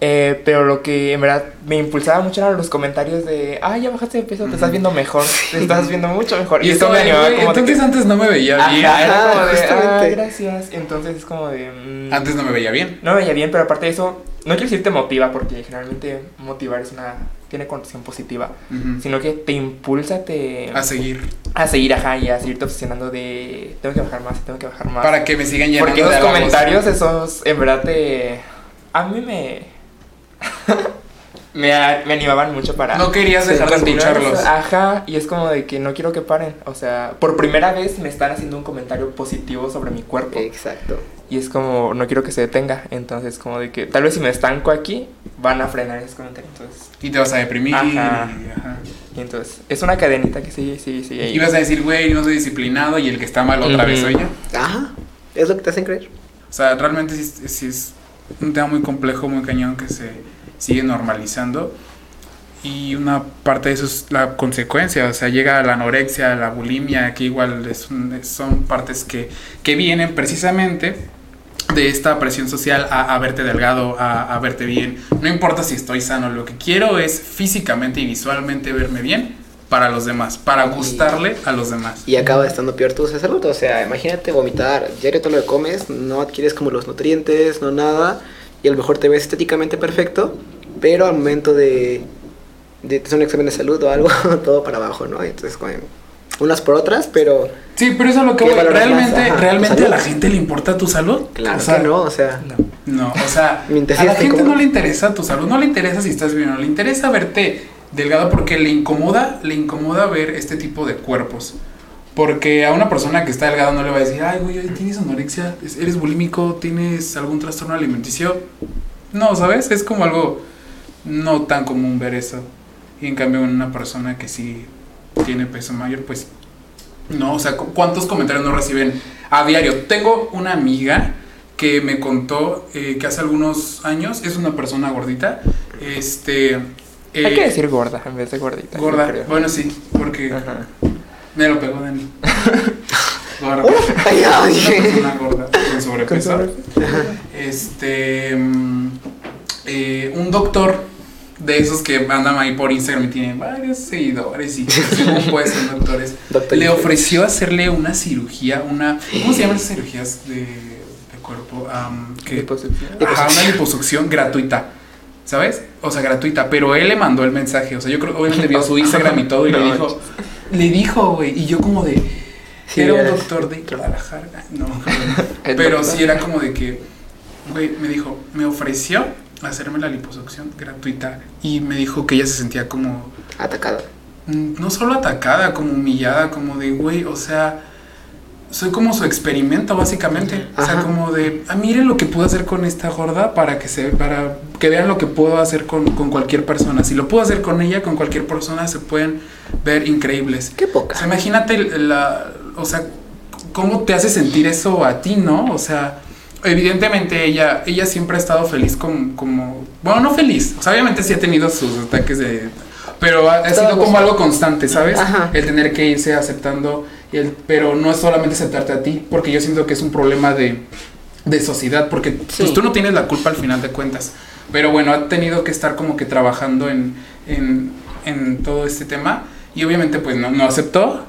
[SPEAKER 2] Eh, pero lo que en verdad me impulsaba mucho eran los comentarios de... Ah, ya bajaste de peso, te estás viendo mejor. Te estás viendo mucho mejor.
[SPEAKER 3] Y
[SPEAKER 2] eso
[SPEAKER 3] esto
[SPEAKER 2] me animaba como
[SPEAKER 3] entonces
[SPEAKER 2] que-
[SPEAKER 3] antes no me veía
[SPEAKER 2] Ajá,
[SPEAKER 3] bien.
[SPEAKER 2] era como de... Ah, gracias. Entonces es como de... mm,
[SPEAKER 3] Antes no me veía bien.
[SPEAKER 2] no me veía bien, pero aparte de eso, no quiero decir te motiva, porque generalmente motivar es una... Tiene connotación positiva. Sino que te impulsa, te...
[SPEAKER 3] A seguir.
[SPEAKER 2] a seguir, ajá, y a seguirte obsesionando de tengo que bajar más, tengo que bajar más.
[SPEAKER 3] Para que me sigan llenando
[SPEAKER 2] Porque esos comentarios, esos, en verdad te... A mí me... (laughs) me, me animaban mucho para...
[SPEAKER 3] No querías dejar de escucharlos.
[SPEAKER 2] Ajá, y es como de que no quiero que paren. O sea, por primera vez me están haciendo un comentario positivo sobre mi cuerpo.
[SPEAKER 4] Exacto.
[SPEAKER 2] Y es como, no quiero que se detenga. Entonces, como de que tal vez si me estanco aquí, van a frenar esos comentarios. Entonces,
[SPEAKER 3] Y te vas a deprimir.
[SPEAKER 2] Ajá.
[SPEAKER 3] y- ajá.
[SPEAKER 2] y entonces es una cadenita que sigue, sigue, sigue.
[SPEAKER 3] Y vas a decir, güey, no soy disciplinado y el que está mal otra vez soy yo.
[SPEAKER 4] Ajá. Es lo que te hacen creer.
[SPEAKER 3] O sea, realmente sí, es- sí es un tema muy complejo, muy cañón que se sigue normalizando. Y una parte de eso es la consecuencia, o sea, llega la anorexia, la bulimia, que igual es un- es- son partes que, que vienen precisamente de esta presión social a, a verte delgado, a, a verte bien. No importa si estoy sano, lo que quiero es físicamente y visualmente verme bien para los demás, para gustarle a los demás.
[SPEAKER 4] Y acaba estando peor tu salud. O sea, imagínate vomitar. Diario todo lo que comes, no adquieres como los nutrientes, no nada. Y a lo mejor te ves estéticamente perfecto, pero al momento de, de hacer un examen de salud o algo, (laughs) todo para abajo, ¿no? Entonces, bueno, unas por otras, pero
[SPEAKER 3] Sí, pero eso es lo que. ¿Realmente,
[SPEAKER 4] Ajá,
[SPEAKER 3] ¿realmente a la gente le importa tu salud?
[SPEAKER 4] claro
[SPEAKER 3] O sea,
[SPEAKER 4] que no. O sea,
[SPEAKER 3] No, o sea, (laughs) a la gente no le interesa tu salud, no le interesa si estás bien, no le interesa verte delgado porque le incomoda, le incomoda ver este tipo de cuerpos. Porque a una persona que está delgada no le va a decir, ay, güey, tienes anorexia, eres bulímico, tienes algún trastorno alimenticio. No, ¿sabes? Es como algo no tan común ver eso. Y en cambio, una persona que sí tiene peso mayor, pues no, o sea, cu- ¿cuántos comentarios no reciben a diario? Tengo una amiga que me contó eh, que hace algunos años es una persona gordita. Este. eh,
[SPEAKER 2] Hay que decir gorda en vez de gordita.
[SPEAKER 3] Gorda. Bueno, sí, porque
[SPEAKER 2] Ajá.
[SPEAKER 3] me lo pegó Dani. (laughs) Gorda. Una persona gorda con sobrepeso. Este. mm, eh, un doctor de esos que andan ahí por Instagram y tienen varios seguidores y según pues son doctores,
[SPEAKER 4] Doctor
[SPEAKER 3] le ofreció hacerle una cirugía, una, ¿cómo se llaman esas cirugías de, de cuerpo? Que-
[SPEAKER 2] Liposucción.
[SPEAKER 3] Ajá, una liposucción gratuita. ¿Sabes? O sea, gratuita. Pero él le mandó el mensaje. O sea, yo creo obviamente vio su (laughs) Instagram y todo y le dijo. Le dijo, güey. Y yo como de.
[SPEAKER 4] Sí,
[SPEAKER 3] era un doctor de Guadalajara. No, (laughs) pero sí era como de que. Güey, me dijo, me ofreció hacerme la liposucción gratuita. Y me dijo que ella se sentía como.
[SPEAKER 4] Atacada.
[SPEAKER 3] mm, No solo atacada, como humillada, como de, güey, o sea. Soy como su experimento, básicamente. O sea, como de, ah, miren lo que puedo hacer con esta gorda para que se, para que vean lo que puedo hacer con, con cualquier persona. Si lo puedo hacer con ella, con cualquier persona, se pueden ver increíbles.
[SPEAKER 4] Qué
[SPEAKER 3] O
[SPEAKER 4] poca.
[SPEAKER 3] sea, imagínate la, o sea, cómo te hace sentir eso a ti, ¿no? O sea, evidentemente ella, ella siempre ha estado feliz como, como, bueno, no feliz, o sea, obviamente sí ha tenido sus ataques de, pero ha, sido como algo constante, ¿sabes?
[SPEAKER 4] Ajá.
[SPEAKER 3] El tener que irse aceptando, el, pero no es solamente aceptarte a ti, porque yo siento que es un problema de, de sociedad, porque
[SPEAKER 4] Sí.
[SPEAKER 3] pues, tú no tienes la culpa al final de cuentas. Pero bueno, ha tenido que estar como que trabajando en, en, en todo este tema. Y obviamente pues no, no aceptó.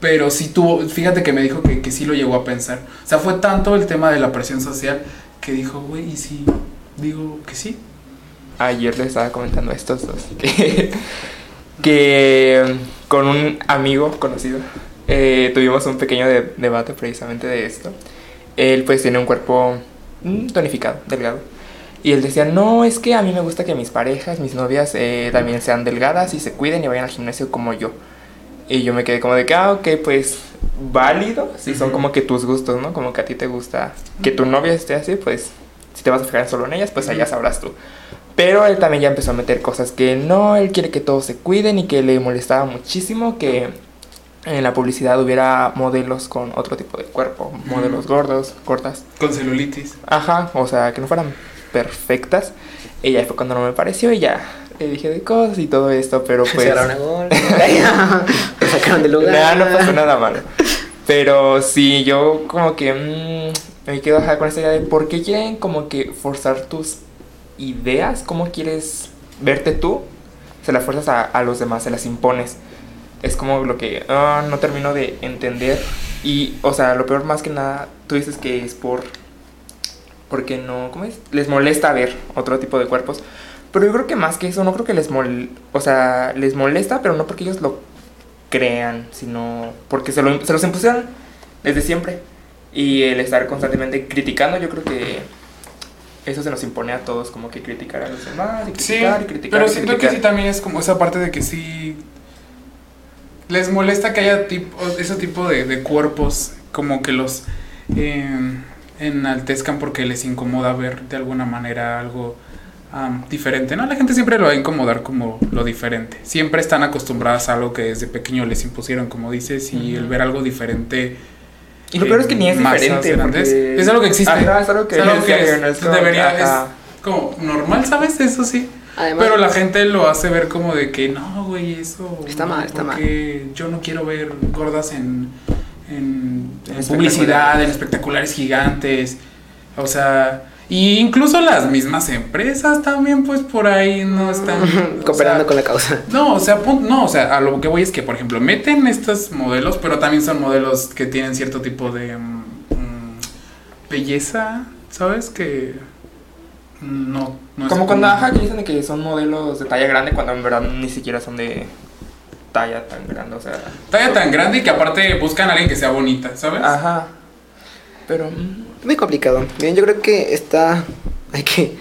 [SPEAKER 3] Pero sí tuvo, fíjate que me dijo que, que sí lo llegó a pensar. O sea, fue tanto el tema de la presión social que dijo, güey, y si digo que sí.
[SPEAKER 2] Ayer le estaba comentando a estos dos (laughs) que, que con un amigo conocido eh, tuvimos un pequeño de- debate precisamente de esto. Él pues tiene un cuerpo mm, tonificado, delgado. Y él decía, no, es que a mí me gusta que mis parejas, mis novias eh, también sean delgadas y se cuiden y vayan al gimnasio como yo. Y yo me quedé como de que, ah, ok, pues válido, si son
[SPEAKER 3] Ujú.
[SPEAKER 2] como que tus gustos, ¿no? Como que a ti te gusta que tu novia esté así, pues si te vas a fijar solo en ellas, pues allá sabrás tú. Pero él también ya empezó a meter cosas que no, él quiere que todos se cuiden y que le molestaba muchísimo que en la publicidad hubiera modelos con otro tipo de cuerpo, modelos gordos, cortas.
[SPEAKER 3] Con celulitis.
[SPEAKER 2] Ajá, o sea, que no fueran perfectas. Ya fue cuando no me pareció y ya le dije de cosas y todo esto, pero pues...
[SPEAKER 4] Se agarraron a gol. (laughs) Lo sacaron del lugar.
[SPEAKER 2] Nada, no pasó nada malo. Pero sí, yo como que mm, me quedo con esa idea de por qué quieren como que forzar tus ideas, cómo quieres verte tú, se las fuerzas a, a los demás, se las impones. Es como lo que ah, no termino de entender. Y, o sea, lo peor más que nada, tú dices que es por... Porque no, ¿cómo es? Les molesta ver otro tipo de cuerpos. Pero yo creo que más que eso, no creo que les mol... O sea, les molesta, pero no porque ellos lo crean, sino porque se, lo, se los impusieron desde siempre. Y el estar constantemente criticando, yo creo que eso se nos impone a todos, como que criticar a los demás, y
[SPEAKER 3] Sí,
[SPEAKER 2] criticar, y criticar.
[SPEAKER 3] pero
[SPEAKER 2] y
[SPEAKER 3] siento que sí también es como esa parte de que sí les molesta que haya tipo, ese tipo de, de cuerpos como que los eh, enaltezcan porque les incomoda ver de alguna manera algo am, diferente. No, la gente siempre lo va a incomodar como lo diferente. Siempre están acostumbradas a algo que desde pequeño les impusieron, como dices, y el
[SPEAKER 2] Ujú.
[SPEAKER 3] ver algo diferente.
[SPEAKER 2] Y lo peor es que ni es diferente.
[SPEAKER 3] Es algo que existe.
[SPEAKER 2] Ajá, es algo que,
[SPEAKER 3] Es algo que
[SPEAKER 2] es-
[SPEAKER 3] es-
[SPEAKER 2] como-
[SPEAKER 3] debería,
[SPEAKER 2] ajá.
[SPEAKER 3] es como normal, ¿sabes? Eso sí.
[SPEAKER 4] Además,
[SPEAKER 3] Pero la gente lo hace ver como de que no, güey, eso.
[SPEAKER 4] Está mal, está mal.
[SPEAKER 3] porque yo no quiero ver gordas en, en, en
[SPEAKER 2] En
[SPEAKER 3] publicidad, en espectaculares gigantes. O sea, y incluso las mismas empresas también, pues por ahí no están. o
[SPEAKER 4] Cooperando
[SPEAKER 3] sea,
[SPEAKER 4] con la causa.
[SPEAKER 3] No, o sea, pun- no, o sea, a lo que voy es que, por ejemplo, meten estos modelos, pero también son modelos que tienen cierto tipo de mm, mm, belleza, ¿sabes? Que no, no es
[SPEAKER 2] Como cuando ajá, que dicen que son modelos de talla grande cuando en verdad ni siquiera son de talla tan grande, o sea.
[SPEAKER 3] Talla tan grande y que aparte buscan a alguien que sea bonita, ¿sabes?
[SPEAKER 2] Ajá. Pero mm,
[SPEAKER 4] Muy complicado. Bien, yo creo que está. Hay que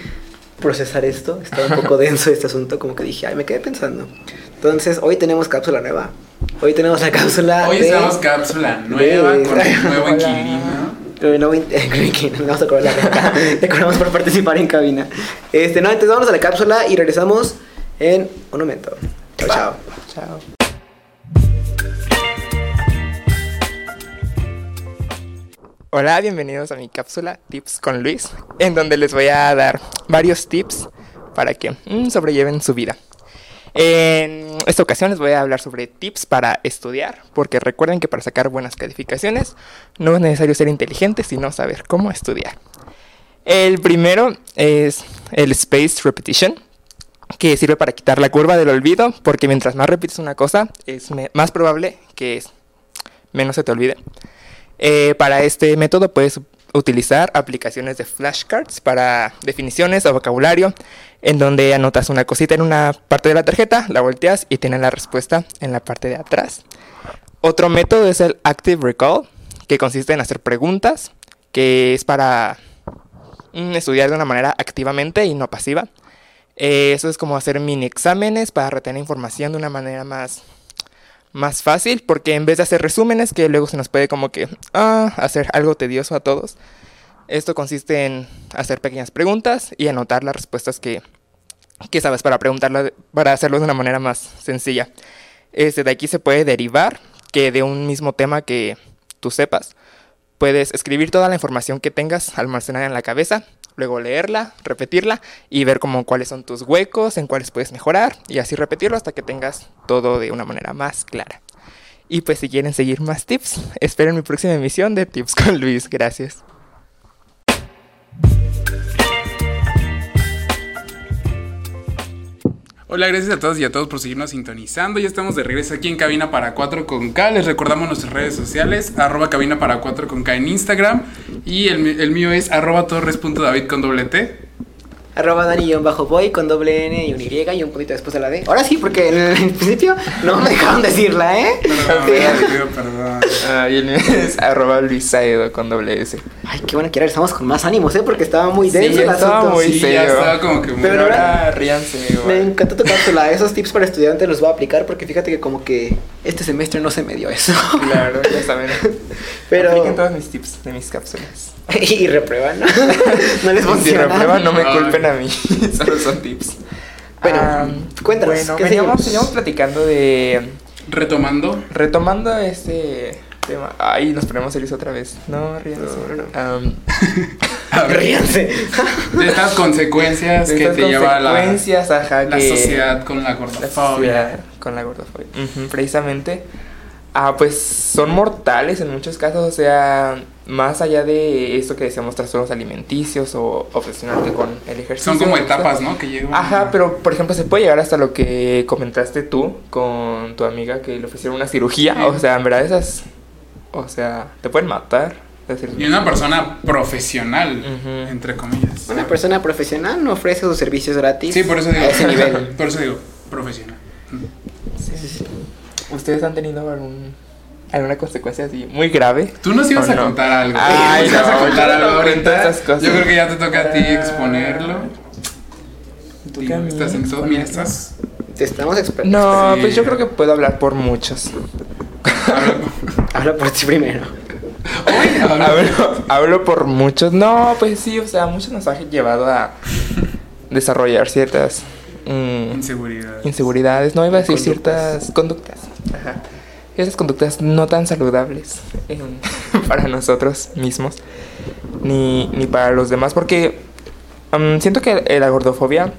[SPEAKER 4] procesar esto. Está un poco (laughs) denso este asunto. Como que dije, ay, me quedé pensando. Entonces, hoy tenemos cápsula nueva. Hoy tenemos la cápsula.
[SPEAKER 3] Hoy
[SPEAKER 4] de-
[SPEAKER 3] estamos cápsula nueva
[SPEAKER 4] de-
[SPEAKER 3] con (laughs) un nuevo inquilino.
[SPEAKER 4] No, creo que no vamos a cobrar la renta. (laughs) Te cobramos por participar en cabina. Este, no, entonces vamos a la cápsula y regresamos en un momento. Chao, chao.
[SPEAKER 2] chao. Hola, bienvenidos a mi cápsula Tips con Luis, en donde les voy a dar varios tips para que mm, sobrelleven su vida. En esta ocasión les voy a hablar sobre tips para estudiar, porque recuerden que para sacar buenas calificaciones no es necesario ser inteligente, sino saber cómo estudiar. El primero es el Space Repetition. que sirve para quitar la curva del olvido, porque mientras más repites una cosa, es más probable que menos se te olvide. Eh, para este método puedes utilizar aplicaciones de flashcards para definiciones o vocabulario, en donde anotas una cosita en una parte de la tarjeta, la volteas y tienes la respuesta en la parte de atrás. Otro método es el Active Recall, que consiste en hacer preguntas, que es para mm, estudiar de una manera activamente y no pasiva. Eh, eso es como hacer mini exámenes para retener información de una manera más, más fácil, porque en vez de hacer resúmenes, que luego se nos puede como que ah, hacer algo tedioso a todos, esto consiste en hacer pequeñas preguntas y anotar las respuestas que, que sabes para preguntarla, para hacerlo de una manera más sencilla. Este, de aquí se puede derivar que de un mismo tema que tú sepas, puedes escribir toda la información que tengas almacenada en la cabeza, luego leerla, repetirla y ver como cuáles son tus huecos, en cuáles puedes mejorar y así repetirlo hasta que tengas todo de una manera más clara. Y pues si quieren seguir más tips, esperen mi próxima emisión de Tips con Luis. Gracias.
[SPEAKER 3] Hola, gracias a todos y a todos por seguirnos sintonizando. Ya estamos de regreso aquí en Cabina para 4 con K. Les recordamos nuestras redes sociales, arroba cabina para 4 con K en Instagram. Y el, mío es arroba torres.david con.
[SPEAKER 4] Arroba Dani-boy con doble N y un Y y un poquito después de la D. Ahora sí, porque en el (laughs) principio no me dejaron decirla, ¿eh?
[SPEAKER 3] Perdón,
[SPEAKER 4] Sí.
[SPEAKER 3] pido perdón.
[SPEAKER 2] Ah, y el mío es arroba luisaedo con doble S.
[SPEAKER 4] Ay, qué bueno que ahora estamos con más ánimos, ¿eh? Porque estaba muy
[SPEAKER 2] Sí,
[SPEAKER 4] denso el
[SPEAKER 2] estaba
[SPEAKER 4] asunto.
[SPEAKER 2] muy
[SPEAKER 3] Sí,
[SPEAKER 2] serio.
[SPEAKER 3] estaba como que muy
[SPEAKER 4] Pero ahora-
[SPEAKER 2] ríanse.
[SPEAKER 4] Me
[SPEAKER 2] güey.
[SPEAKER 4] encantó tu cápsula. Esos tips para estudiantes los voy a aplicar porque fíjate que como que este semestre no se me dio eso.
[SPEAKER 2] Claro, ya saben. (laughs)
[SPEAKER 4] Pero...
[SPEAKER 2] Apliquen todos mis tips de mis cápsulas. (laughs)
[SPEAKER 4] y reprueban, ¿no? (laughs) no les
[SPEAKER 2] Y si
[SPEAKER 4] funciona.
[SPEAKER 2] reprueban, no me culpen a mí. (laughs) Solo son tips.
[SPEAKER 4] Bueno,
[SPEAKER 2] Ah,
[SPEAKER 4] cuéntanos,
[SPEAKER 2] Bueno,
[SPEAKER 4] ¿qué
[SPEAKER 2] veníamos,
[SPEAKER 4] seguimos?
[SPEAKER 2] veníamos platicando de.
[SPEAKER 3] Retomando.
[SPEAKER 2] Retomando este tema. Ay, nos ponemos serios otra vez. No, ríanse.
[SPEAKER 4] No, no,
[SPEAKER 3] ver,
[SPEAKER 4] Ríanse.
[SPEAKER 3] de estas consecuencias
[SPEAKER 2] de
[SPEAKER 3] que
[SPEAKER 2] estas
[SPEAKER 3] te lleva la,
[SPEAKER 2] consecuencias, ajá,
[SPEAKER 3] la
[SPEAKER 2] que-
[SPEAKER 3] sociedad con la
[SPEAKER 2] la
[SPEAKER 3] gordofobia.
[SPEAKER 2] sociedad con la gordofobia. Precisamente. Ah, pues son mortales en muchos casos, o sea, más allá de esto que decíamos trastornos alimenticios o obsesionarte con el ejercicio.
[SPEAKER 3] Son como etapas, ¿no? Que llevan.
[SPEAKER 2] Ajá, pero por ejemplo se puede llegar hasta lo que comentaste tú con tu amiga que le ofrecieron una cirugía,
[SPEAKER 3] Sí.
[SPEAKER 2] o sea, en verdad esas, o sea, te pueden matar.
[SPEAKER 3] Y una persona profesional, entre comillas.
[SPEAKER 4] Una persona profesional no ofrece sus servicios gratis.
[SPEAKER 3] Sí, por eso digo.
[SPEAKER 4] A ese nivel. (laughs)
[SPEAKER 3] por eso digo, profesional.
[SPEAKER 2] ¿Ustedes han tenido algún, alguna consecuencia así muy grave?
[SPEAKER 3] Tú nos ibas
[SPEAKER 2] ¿O
[SPEAKER 3] a
[SPEAKER 2] no?
[SPEAKER 3] contar algo.
[SPEAKER 2] Ay,
[SPEAKER 3] nos ibas a
[SPEAKER 2] no,
[SPEAKER 3] contar
[SPEAKER 2] yo no
[SPEAKER 3] algo ahorita.
[SPEAKER 2] esas cosas.
[SPEAKER 3] Yo creo que ya te toca a ti
[SPEAKER 2] Ah.
[SPEAKER 3] exponerlo.
[SPEAKER 2] ¿Tú
[SPEAKER 3] Digo, estás en todo. Mira, estás.
[SPEAKER 4] Te estamos expertos.
[SPEAKER 2] No,
[SPEAKER 3] Sí.
[SPEAKER 2] pues yo creo que puedo hablar por muchos. (laughs)
[SPEAKER 4] Habla por ti primero.
[SPEAKER 2] hablo, hablo por muchos. No, pues sí, o sea, muchos nos han llevado a desarrollar ciertas mm,
[SPEAKER 3] Inseguridad.
[SPEAKER 2] inseguridades, no iba a decir
[SPEAKER 3] Conductas.
[SPEAKER 2] ciertas conductas. Ajá. Esas conductas no tan saludables em, (laughs) para nosotros mismos ni, ni para los demás, porque am, siento que eh, la gordofobia,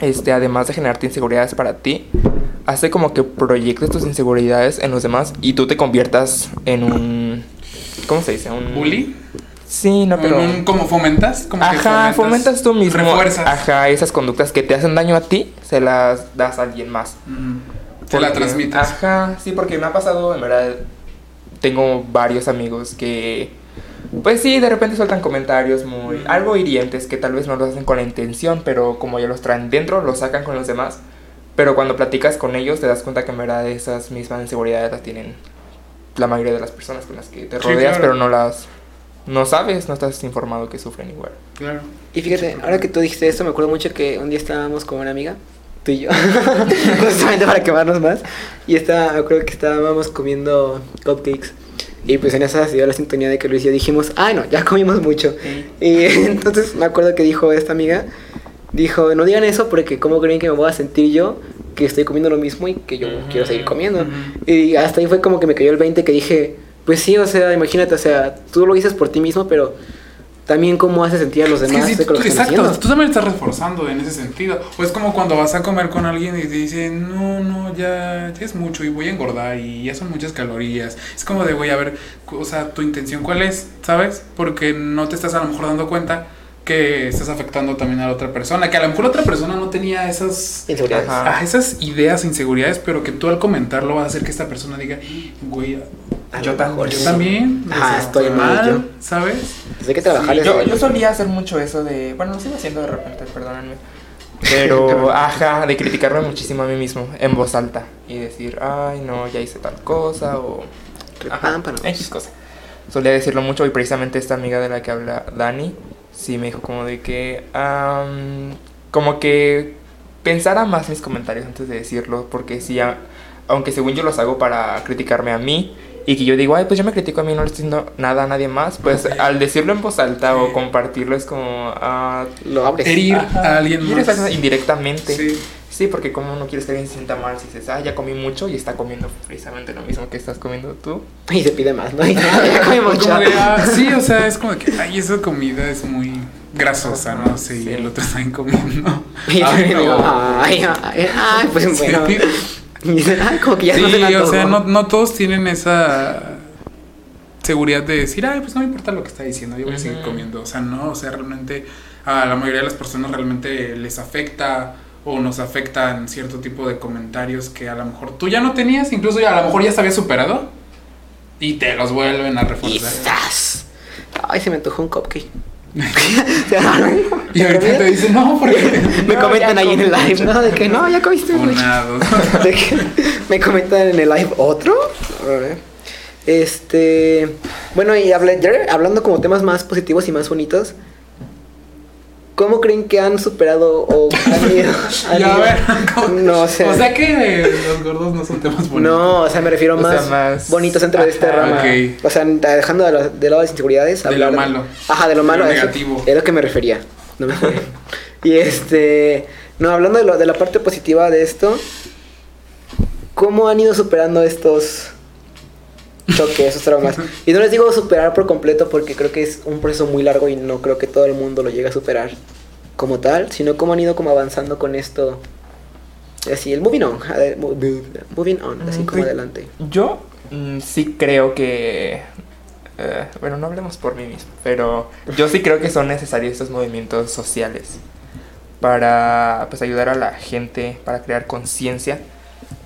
[SPEAKER 2] este, además de generarte inseguridades para ti, hace como que proyectes tus inseguridades en los demás y tú te conviertas en un. ¿Cómo se dice? Un.
[SPEAKER 3] ¿Bully?
[SPEAKER 2] Sí, no, pero.
[SPEAKER 3] Un- ¿Cómo fomentas? Como que
[SPEAKER 2] Ajá, fomentas tú mismo.
[SPEAKER 3] Refuerzas.
[SPEAKER 2] Ajá, esas conductas que te hacen daño a ti, se las das a alguien más.
[SPEAKER 3] Ujú. Te la transmites.
[SPEAKER 2] Ajá, sí, porque me ha pasado, en verdad, tengo varios amigos que, pues sí, de repente sueltan comentarios muy, algo hirientes que tal vez no lo hacen con la intención, pero como ya los traen dentro, los sacan con los demás. Pero cuando platicas con ellos te das cuenta que en verdad esas mismas inseguridades las tienen la mayoría de las personas con las que te
[SPEAKER 3] Sí,
[SPEAKER 2] rodeas,
[SPEAKER 3] claro.
[SPEAKER 2] pero no las, no sabes, no estás informado que sufren igual.
[SPEAKER 3] Claro.
[SPEAKER 4] Y fíjate, ahora que tú dijiste esto, me acuerdo mucho que un día estábamos con una amiga, tú y yo, (laughs) justamente para quemarnos más. Y estaba, acuerdo que estábamos comiendo cupcakes. Y pues en esa se dio la sintonía de que Luis y yo dijimos, ay no, ya comimos mucho. Y (laughs) entonces me acuerdo que dijo esta amiga, dijo, no digan eso porque cómo creen que me voy a sentir yo que estoy comiendo lo mismo y que yo quiero seguir comiendo. Y hasta ahí fue como que me cayó el 20 que dije, pues sí, o sea, imagínate, o sea, tú lo dices por ti mismo, pero también cómo hace sentir a los
[SPEAKER 3] Es que
[SPEAKER 4] demás
[SPEAKER 3] sí,
[SPEAKER 4] lo
[SPEAKER 3] exacto, tú también estás reforzando en ese sentido. O es como cuando vas a comer con alguien y te dicen, no, no, ya, ya es mucho y voy a engordar y ya son muchas calorías. Es como de, güey, a ver, o sea, tu intención cuál es, ¿sabes? Porque no te estás a lo mejor dando cuenta que estás afectando también a la otra persona, que a lo mejor la otra persona no tenía esas
[SPEAKER 4] Inseguridades.
[SPEAKER 2] Ajá.
[SPEAKER 3] ah, esas ideas, inseguridades, pero que tú al comentarlo vas a hacer que esta persona diga, güey,
[SPEAKER 2] Yo
[SPEAKER 3] yo también,
[SPEAKER 4] Ajá, estoy mal yo.
[SPEAKER 3] ¿sabes?
[SPEAKER 4] Pues hay que trabajar
[SPEAKER 2] Sí,
[SPEAKER 4] eso.
[SPEAKER 2] yo, yo solía hacer mucho eso de. Bueno, lo sigo haciendo de repente, perdónenme. Pero, (laughs) ajá, de criticarme muchísimo a mí mismo en voz alta y decir, ay, no, ya hice tal cosa o. Ajá. X cosa. Solía decirlo mucho y precisamente esta amiga de la que habla Dani, sí me dijo como de que. am, como que pensara más mis comentarios antes de decirlo, porque si, a- aunque según yo los hago para criticarme a mí. Y que yo digo, ay, pues yo me critico a mí, no le estoy diciendo nada a nadie más. Pues al decirlo en voz alta o compartirlo es como, ah,
[SPEAKER 4] Lo abres.
[SPEAKER 3] Herir a alguien más.
[SPEAKER 2] indirectamente. Sí.
[SPEAKER 3] Sí.
[SPEAKER 2] porque como no quieres que alguien se sienta mal si dices, ah, ya comí mucho y está comiendo precisamente lo mismo que estás comiendo tú. (laughs)
[SPEAKER 4] Y se pide más, ¿no? (laughs) Y ya comí mucho.
[SPEAKER 3] Como de, ah, sí, o sea, es como que, ay, esa comida es muy grasosa, no y
[SPEAKER 2] Sí.
[SPEAKER 3] el otro está comiendo. (laughs)
[SPEAKER 4] Y
[SPEAKER 3] Ay,
[SPEAKER 4] digo,
[SPEAKER 3] no.
[SPEAKER 4] ay, ay, ay, pues
[SPEAKER 3] Sí.
[SPEAKER 4] bueno. Y dicen, ay, como que ya no se
[SPEAKER 3] Sí, o
[SPEAKER 4] antojó.
[SPEAKER 3] sea, no, no todos tienen esa seguridad de decir, ay, pues no me importa lo que está diciendo, yo voy a seguir comiendo. O sea, no, o sea, realmente a la mayoría de las personas realmente les afecta o nos afectan cierto tipo de comentarios que a lo mejor tú ya no tenías, incluso ya a lo mejor ya se había superado y te los vuelven a reforzar.
[SPEAKER 4] Ay, se me antojó un cupcake. (laughs)
[SPEAKER 3] Y ahorita te dicen, no, porque (laughs)
[SPEAKER 4] Me
[SPEAKER 2] No,
[SPEAKER 4] comentan ahí en el live. ¿no? De que no, ya comiste.
[SPEAKER 3] Unado. (laughs)
[SPEAKER 4] De que me comentan en el live otro. Este. Bueno, y ya hablando como temas más positivos y más bonitos. ¿Cómo creen que han superado o (laughs) han ido? han
[SPEAKER 3] a ver, ¿cómo?
[SPEAKER 4] No, o sea,
[SPEAKER 3] O sea que los gordos no son temas bonitos.
[SPEAKER 4] No, o sea, me refiero
[SPEAKER 2] sea,
[SPEAKER 4] más, bonitos dentro de esta rama.
[SPEAKER 3] ok.
[SPEAKER 4] O sea, dejando de, lo- de lado las inseguridades.
[SPEAKER 3] De lo malo.
[SPEAKER 4] Ajá, de lo
[SPEAKER 3] De
[SPEAKER 4] malo.
[SPEAKER 3] lo
[SPEAKER 4] eso
[SPEAKER 3] negativo.
[SPEAKER 4] Es lo que me refería. No me y este. No, hablando de, lo, de la parte positiva de esto. ¿Cómo han ido superando estos choques, esos traumas? (laughs) Y no les digo superar por completo porque creo que es un proceso muy largo y no creo que todo el mundo lo llegue a superar como tal, sino cómo han ido como avanzando con esto. Así, el moving on. Moving on, así
[SPEAKER 2] Mm,
[SPEAKER 4] como adelante.
[SPEAKER 2] Yo mm, sí creo que... eh, bueno, no hablemos por mí mismo, pero yo sí creo que son necesarios estos movimientos sociales para pues, ayudar a la gente, para crear conciencia,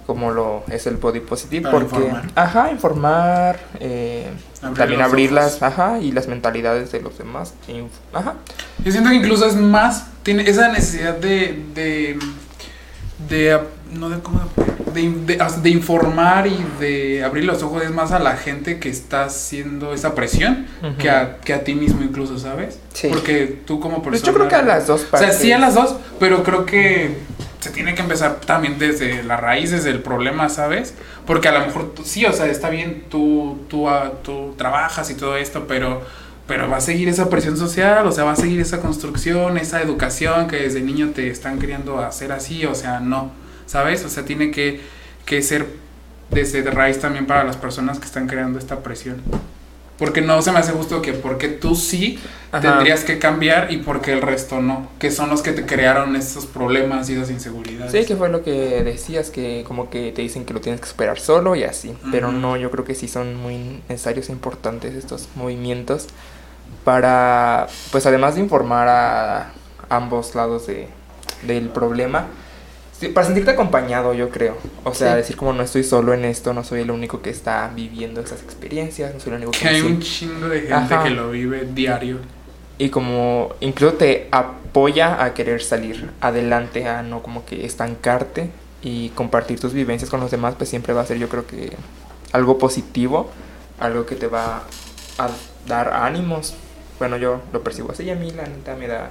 [SPEAKER 2] como lo es el body positive.
[SPEAKER 3] Para
[SPEAKER 2] porque,
[SPEAKER 3] informar.
[SPEAKER 2] Ajá, informar, eh,
[SPEAKER 3] Abrir
[SPEAKER 2] también
[SPEAKER 3] los
[SPEAKER 2] abrir
[SPEAKER 3] ojos.
[SPEAKER 2] las, ajá, y las mentalidades de los demás. Ajá.
[SPEAKER 3] Yo siento que incluso es más, tiene esa necesidad de, de, de, no de, ¿cómo? de, de, de informar y de abrir los ojos es más a la gente que está haciendo esa presión que, a, que a ti mismo incluso, ¿sabes?
[SPEAKER 4] Sí.
[SPEAKER 3] Porque tú como persona...
[SPEAKER 2] Pues yo creo que a las dos
[SPEAKER 3] O sea, sí a las dos, pero creo que se tiene que empezar también desde la raíz, desde el problema, ¿sabes? Porque a lo mejor sí, o sea, está bien, tú, tú, ah, tú trabajas y todo esto, pero, pero va a seguir esa presión social, o sea, va a seguir esa construcción, esa educación que desde niño te están queriendo hacer así, o sea, no, ¿sabes? O sea, tiene que, que ser desde raíz también para las personas que están creando esta presión. Porque no se me hace justo que porque tú sí
[SPEAKER 2] Ajá.
[SPEAKER 3] tendrías que cambiar y porque el resto no, que son los que te crearon esos problemas y esas inseguridades.
[SPEAKER 2] Sí, que fue lo que decías, que como que te dicen que lo tienes que superar solo y así. Pero no, yo creo que sí son muy necesarios e importantes estos movimientos para, pues además de informar a ambos lados de, del problema, sí, para sentirte acompañado, yo creo. O sea,
[SPEAKER 4] Sí.
[SPEAKER 2] decir como no estoy solo en esto, no soy el único que está viviendo esas experiencias, no soy el único que...
[SPEAKER 3] Que hay un chingo de gente
[SPEAKER 2] Ajá.
[SPEAKER 3] que lo vive diario.
[SPEAKER 2] y como incluso te apoya a querer salir adelante, a no como que estancarte y compartir tus vivencias con los demás, pues siempre va a ser yo creo que algo positivo, algo que te va a dar ánimos. Bueno, yo lo percibo así y a mí la neta me da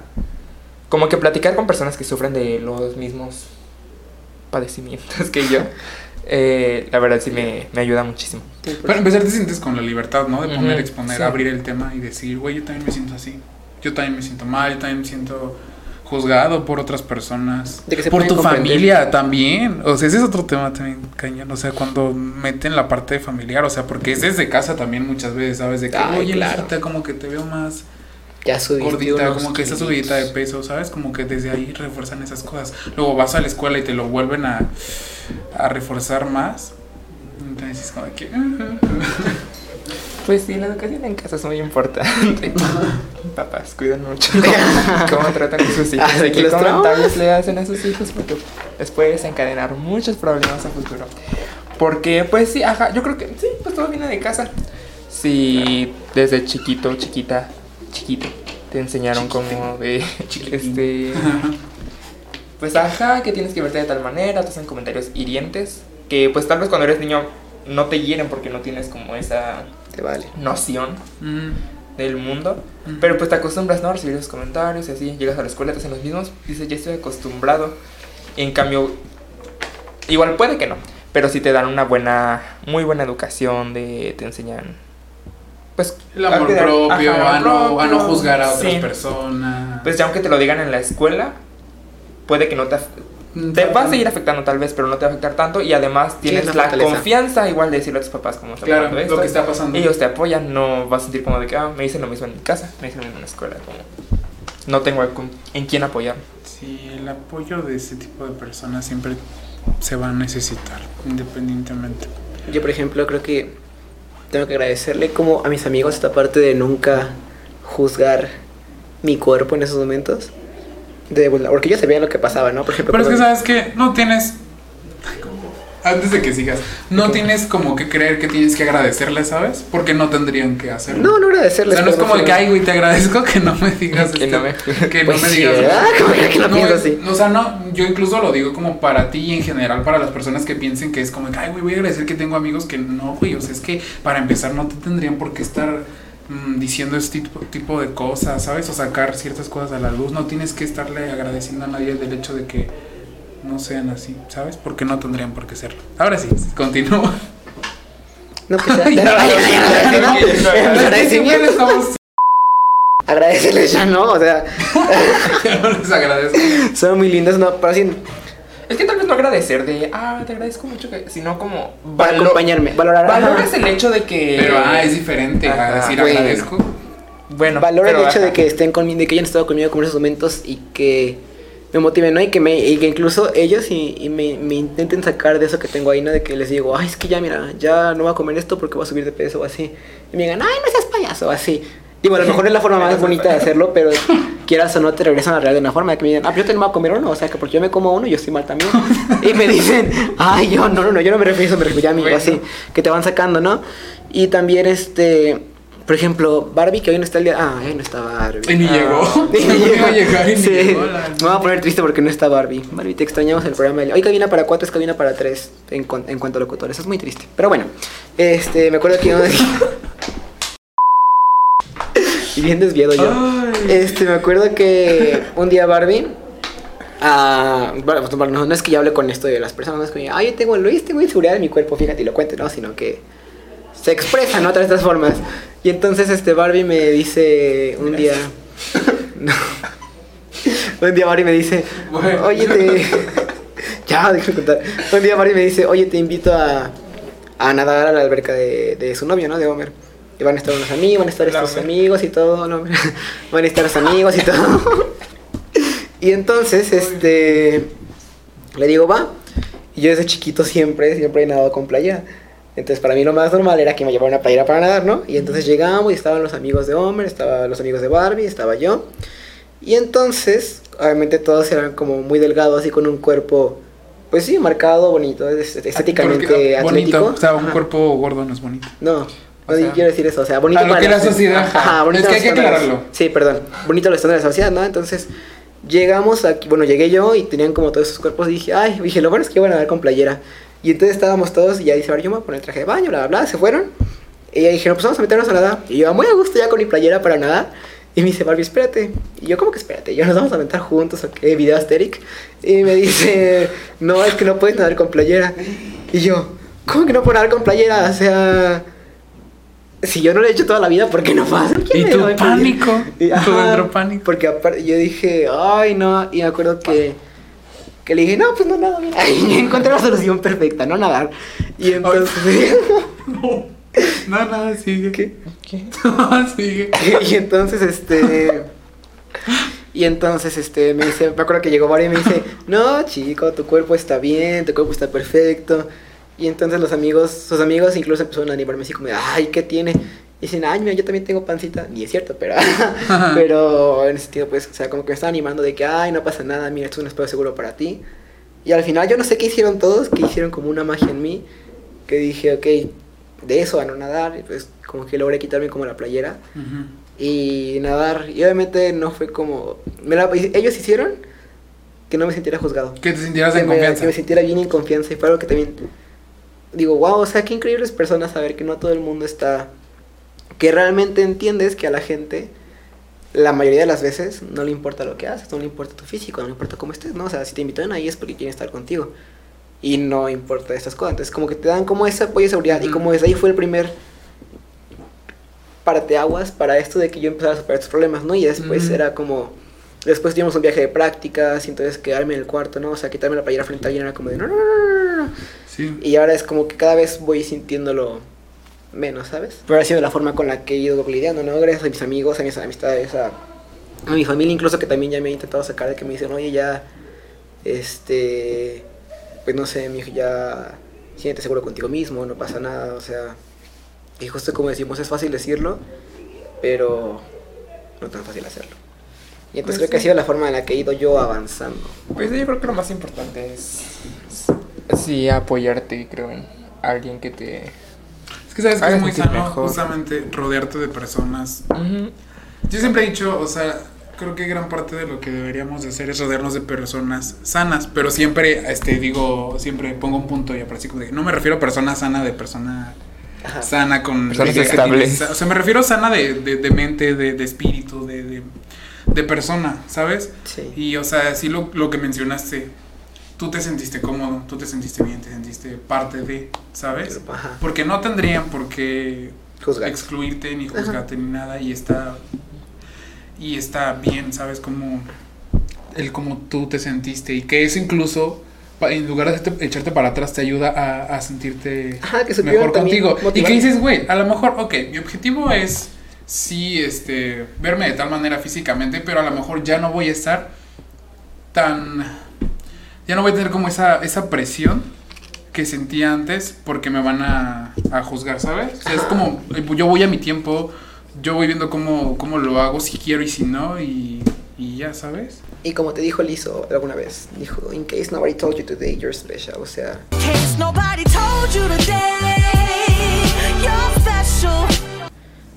[SPEAKER 2] como que platicar con personas que sufren de los mismos padecimientos que yo. eh, la verdad sí me, me ayuda muchísimo.
[SPEAKER 3] Para empezar te sientes con la libertad, ¿no? De poner, exponer,
[SPEAKER 2] sí.
[SPEAKER 3] abrir el tema y decir, güey, yo también me siento así. Yo también me siento mal, yo también me siento juzgado por otras personas.
[SPEAKER 4] De que se
[SPEAKER 3] por tu
[SPEAKER 4] comprender.
[SPEAKER 3] familia también. O sea, ese es otro tema también, cañón. O sea, cuando meten la parte familiar, o sea, porque es desde casa también muchas veces, ¿sabes? De que,
[SPEAKER 4] Ay,
[SPEAKER 3] oye,
[SPEAKER 4] claro.
[SPEAKER 3] como que te veo más
[SPEAKER 4] Ya subiste
[SPEAKER 3] gordita, como que esa subidita de peso, ¿sabes? Como que desde ahí refuerzan esas cosas. Luego vas a la escuela y te lo vuelven a, a reforzar más. Entonces es como que...
[SPEAKER 2] Pues sí, la educación en casa es muy importante. (laughs) Papás, cuiden mucho (laughs) cómo, cómo tratan a sus hijos
[SPEAKER 4] Ah,
[SPEAKER 2] qué
[SPEAKER 4] los
[SPEAKER 2] comentarios le hacen a sus hijos porque les puede desencadenar muchos problemas a futuro. Porque, pues sí, ajá, yo creo que sí, pues todo viene de casa. Si desde chiquito, chiquita, chiquito, te enseñaron como de, este, (laughs) pues ajá, que tienes que verte de tal manera, te hacen comentarios hirientes, que pues tal vez cuando eres niño no te hieren porque no tienes como esa
[SPEAKER 4] Te vale.
[SPEAKER 2] noción
[SPEAKER 3] Mm.
[SPEAKER 2] del mundo,
[SPEAKER 3] Ujú.
[SPEAKER 2] pero pues te acostumbras, ¿no? A recibir esos comentarios y así, llegas a la escuela, te hacen los mismos, dices, ya estoy acostumbrado. Y en cambio, igual puede que no, pero si te dan una buena, muy buena educación, de te enseñan, pues...
[SPEAKER 3] El amor
[SPEAKER 2] cuidar-
[SPEAKER 3] propio,
[SPEAKER 2] ajá,
[SPEAKER 3] a, no, a no juzgar a otras
[SPEAKER 2] sí.
[SPEAKER 3] personas.
[SPEAKER 2] Pues ya aunque te lo digan en la escuela, puede que no te...
[SPEAKER 3] Mm,
[SPEAKER 2] Te va a seguir afectando tal vez, pero no te va a afectar tanto y además tienes
[SPEAKER 4] la
[SPEAKER 2] la,
[SPEAKER 4] fortaleza.
[SPEAKER 2] confianza igual de decirle a tus papás cómo está
[SPEAKER 3] Claro,
[SPEAKER 2] pasando esto.
[SPEAKER 3] lo que está pasando.
[SPEAKER 2] Ellos te apoyan, no vas a sentir como de que ah, me dicen lo mismo en mi casa, me dicen lo mismo en la escuela, como no tengo a en quién apoyar.
[SPEAKER 3] Sí, el apoyo de ese tipo de personas siempre se va a necesitar, independientemente.
[SPEAKER 4] Yo, por ejemplo, creo que tengo que agradecerle como a mis amigos esta parte de nunca juzgar mi cuerpo en esos momentos. De, bueno, porque yo sabía lo que pasaba, ¿no? Por ejemplo,
[SPEAKER 3] Pero es que sabes que no tienes. Antes de que sigas, no tienes como que creer que tienes que agradecerle, ¿sabes? Porque no tendrían que hacerlo.
[SPEAKER 4] No, no
[SPEAKER 3] o
[SPEAKER 4] agradecerles.
[SPEAKER 3] sea, no es como de que, ay, güey, te agradezco que no me digas
[SPEAKER 2] Que
[SPEAKER 3] esto, (laughs)
[SPEAKER 2] no me-
[SPEAKER 3] que
[SPEAKER 4] Pues
[SPEAKER 3] no me
[SPEAKER 4] sí,
[SPEAKER 3] digas
[SPEAKER 4] que no así.
[SPEAKER 3] O sea, no, yo incluso lo digo como para ti y en general para las personas que piensen que es como que, ay, güey, voy a agradecer que tengo amigos que no, güey, o sea, es que para empezar no te tendrían por qué estar mm, diciendo este tipo, tipo de cosas, ¿sabes? O sacar ciertas cosas a la luz, no tienes que estarle agradeciendo a nadie del hecho de que no sean así, ¿sabes? Porque no tendrían por qué serlo. Ahora sí, continúa. (laughs)
[SPEAKER 4] No, pues ya. Agradecerles ya, ¿no? O sea, (laughs)
[SPEAKER 3] no les agradezco.
[SPEAKER 4] son muy lindos, ¿no? Pero así,
[SPEAKER 2] Es que tal vez no agradecer de, ah, te agradezco mucho, que, sino como
[SPEAKER 4] para
[SPEAKER 2] valo-
[SPEAKER 4] acompañarme, valorar.
[SPEAKER 2] Valoras el hecho de que...
[SPEAKER 3] Pero ah, es diferente a decir
[SPEAKER 4] bueno.
[SPEAKER 3] agradezco.
[SPEAKER 2] Bueno,
[SPEAKER 4] Valoro el hecho
[SPEAKER 2] ajá.
[SPEAKER 4] de que estén conmigo, de que hayan estado conmigo como en esos momentos y que me motiven, ¿no? Y que, me, y que incluso ellos y, y me, me intenten sacar de eso que tengo ahí, ¿no? De que les digo, ay, es que ya, mira, ya no voy a comer esto porque voy a subir de peso o así. Y me digan, ay, no seas payaso o así. Digo, a lo mejor es la forma (laughs) más bonita de hacerlo, pero (laughs) quieras o no te regresan a la realidad de una forma de que me digan, ah, pero yo te voy a comer uno, o sea, que porque yo me como uno, yo estoy mal también. y me dicen, ay, yo, no, no, no, yo no me refiero a eso, me refiero a mí, o
[SPEAKER 2] Bueno.
[SPEAKER 4] así, que te van sacando, ¿no? Y también, este, por ejemplo, Barbie, que hoy no está el día, ah, hoy no está Barbie.
[SPEAKER 3] Y ni
[SPEAKER 2] Ah.
[SPEAKER 3] llegó. (laughs) (laughs)
[SPEAKER 4] Ni
[SPEAKER 3] a llegar y ni
[SPEAKER 4] Sí.
[SPEAKER 3] llegó la-
[SPEAKER 4] Me voy a poner triste porque no está Barbie. Barbie, te extrañamos el programa. de- Hoy cabina para cuatro es cabina para tres en, en cuanto a locutores. Es muy triste. Pero bueno, este, me acuerdo que yo... y (laughs) bien desviado yo.
[SPEAKER 3] Ay.
[SPEAKER 4] Este, me acuerdo que un día Barbie... ah, bueno, pues, no, no es que yo hable con esto de las personas, no es que ay, yo tengo Luis, tengo inseguridad en mi cuerpo, fíjate, y lo cuente, ¿no? Sino que se expresa, ¿no? A través de estas formas. Y entonces este Barbie me dice un día... No. (laughs) Un día Barbie me dice, oye, te... (laughs) ya, déjame contar. Un día Barbie me dice, oye, te invito a, a nadar a la alberca de, de su novio, ¿no? De Homer. Y van a estar unos amigos, van a estar estos amigos y todo, ¿no? (laughs) Van a estar los amigos y todo. y entonces, este... Le digo, va. Y yo desde chiquito siempre, siempre he nadado con playera. Entonces para mí lo más normal era que me llevara una playera para nadar, ¿no? Y entonces llegamos y estaban los amigos de Homer, estaban los amigos de Barbie, estaba yo. Y entonces, obviamente todos eran como muy delgados y con un cuerpo, pues sí, marcado, bonito, es- estéticamente atlético.
[SPEAKER 3] Bonito. O sea, un
[SPEAKER 4] Ajá.
[SPEAKER 3] cuerpo gordo no es bonito.
[SPEAKER 4] No,
[SPEAKER 2] O sea,
[SPEAKER 4] quiero decir eso, o sea, bonito
[SPEAKER 3] a lo
[SPEAKER 4] para
[SPEAKER 3] que la sociedad-
[SPEAKER 4] Ajá, bonito
[SPEAKER 3] es que hay que aclararlo.
[SPEAKER 4] Sí, perdón. Bonito los estándares de la sociedad, ¿no? Entonces, llegamos aquí, bueno, llegué yo y tenían como todos esos cuerpos y dije, ay, dije, lo bueno es que iban a dar con playera. Y entonces estábamos todos y ya dice, ahora yo me voy a poner el traje de baño, bla, bla, bla, se fueron. Y ya dijeron, pues vamos a meternos a nadar. Y yo, muy a gusto ya con mi playera para nadar. Y me dice, Barbie, espérate. Y yo, ¿cómo que espérate? ¿Ya nos vamos a aventar juntos o qué? ¿Video Asteric? Y me dice, no, es que no puedes nadar con playera. Y yo, ¿cómo que no puedo nadar con playera? O sea, si yo no lo he hecho toda la vida, ¿por qué no pasa? ¿Quién
[SPEAKER 3] Y
[SPEAKER 4] a impedir?
[SPEAKER 3] pánico,
[SPEAKER 4] Y, ajá,
[SPEAKER 3] pánico.
[SPEAKER 4] Porque aparte yo dije, ay, no. Y me acuerdo que, que le dije, no, pues no nada. (laughs) mira". Y encontré la solución perfecta, no nadar. Y entonces, (laughs)
[SPEAKER 3] No, no, sigue.
[SPEAKER 4] ¿Qué? (laughs)
[SPEAKER 3] No, sigue.
[SPEAKER 4] y entonces, este. Y entonces, este, me dice, me acuerdo que llegó Mario y me dice, no, chico, tu cuerpo está bien, tu cuerpo está perfecto. Y entonces los amigos, sus amigos incluso empezaron a animarme así como, ay, ¿qué tiene? Dicen, ay, mira, yo también tengo pancita. Y es cierto, pero, (laughs) (laughs) pero en ese sentido, pues, o sea, como que me están animando de que, ay, no pasa nada, mira, esto es un espacio seguro para ti. Y al final yo no sé qué hicieron todos, que hicieron como una magia en mí, que dije, ok, de eso a no nadar, y pues como que logré quitarme como la playera
[SPEAKER 3] Ujú.
[SPEAKER 4] y nadar. Y obviamente no fue como... me la- ellos hicieron que no me sintiera juzgado.
[SPEAKER 3] Que te sintieras
[SPEAKER 4] Que
[SPEAKER 3] en
[SPEAKER 4] me,
[SPEAKER 3] confianza.
[SPEAKER 4] que me sintiera bien en confianza y fue algo que también digo, wow, o sea, qué increíbles personas saber que no todo el mundo está, que realmente entiendes que a la gente, la mayoría de las veces, no le importa lo que haces, no le importa tu físico, no le importa cómo estés, ¿no? O sea, si te invitan ahí es porque quieren estar contigo y no importa estas cosas, entonces como que te dan como ese apoyo y seguridad y como desde ahí fue el primer parteaguas para esto de que yo empezara a superar estos problemas, ¿no? Y después
[SPEAKER 3] Ujú.
[SPEAKER 4] era como Después tuvimos un viaje de prácticas y entonces quedarme en el cuarto, ¿no? O sea, quitarme la playera frente a alguien era como de no, no, no, no, no.
[SPEAKER 3] Sí.
[SPEAKER 4] Y ahora es como que cada vez voy sintiéndolo menos, ¿sabes? Pero ha sido la forma con la que he ido lidiando, ¿no? Gracias a mis amigos, a mis amistades, a, a mi familia incluso que también ya me he intentado sacar de que me dicen, oye, ya, este, pues no sé, mi hijo ya siéntete seguro contigo mismo, no pasa nada, o sea, y justo como decimos, es fácil decirlo, pero no tan fácil hacerlo. Y entonces
[SPEAKER 2] Pues
[SPEAKER 4] creo que ha sido la forma en la que he ido yo avanzando.
[SPEAKER 2] Pues yo creo que lo más importante es, es sí apoyarte, creo, en alguien que te...
[SPEAKER 3] Es que sabes que es muy sano
[SPEAKER 2] mejor.
[SPEAKER 3] justamente rodearte de personas. Yo siempre he dicho, o sea, creo que gran parte de lo que deberíamos de hacer es rodearnos de personas sanas, pero siempre, este, digo, siempre pongo un punto y aparece como de, no me refiero a persona sana de persona
[SPEAKER 4] Ajá.
[SPEAKER 3] sana con...
[SPEAKER 2] Personas estables.
[SPEAKER 3] O sea, me refiero sana de, de, de mente, de, de espíritu, de, de, de persona, ¿sabes?
[SPEAKER 4] Sí.
[SPEAKER 3] Y, o sea, sí lo, lo que mencionaste, tú te sentiste cómodo, tú te sentiste bien, te sentiste parte de, ¿sabes? Porque no tendrían por qué
[SPEAKER 4] Juzgar.
[SPEAKER 3] excluirte ni
[SPEAKER 4] Ajá.
[SPEAKER 3] juzgarte ni nada y está y está bien, ¿sabes? Como el cómo tú te sentiste y que eso incluso en lugar de echarte para atrás te ayuda a, a sentirte
[SPEAKER 4] Ajá, que supieron
[SPEAKER 3] mejor contigo y que dices, güey, a lo mejor, ok, mi objetivo es sí, este, verme de tal manera físicamente, pero a lo mejor ya no voy a estar tan, ya no voy a tener como esa, esa presión que sentía antes porque me van a, a juzgar, ¿sabes? O sea, es como, eh, yo voy a mi tiempo, yo voy viendo cómo, cómo lo hago, si quiero y si no, y, y ya, ¿sabes?
[SPEAKER 4] Y como te dijo Lizo alguna vez, dijo, in case nobody told you today, you're special. O sea,
[SPEAKER 5] case nobody told you today you're special.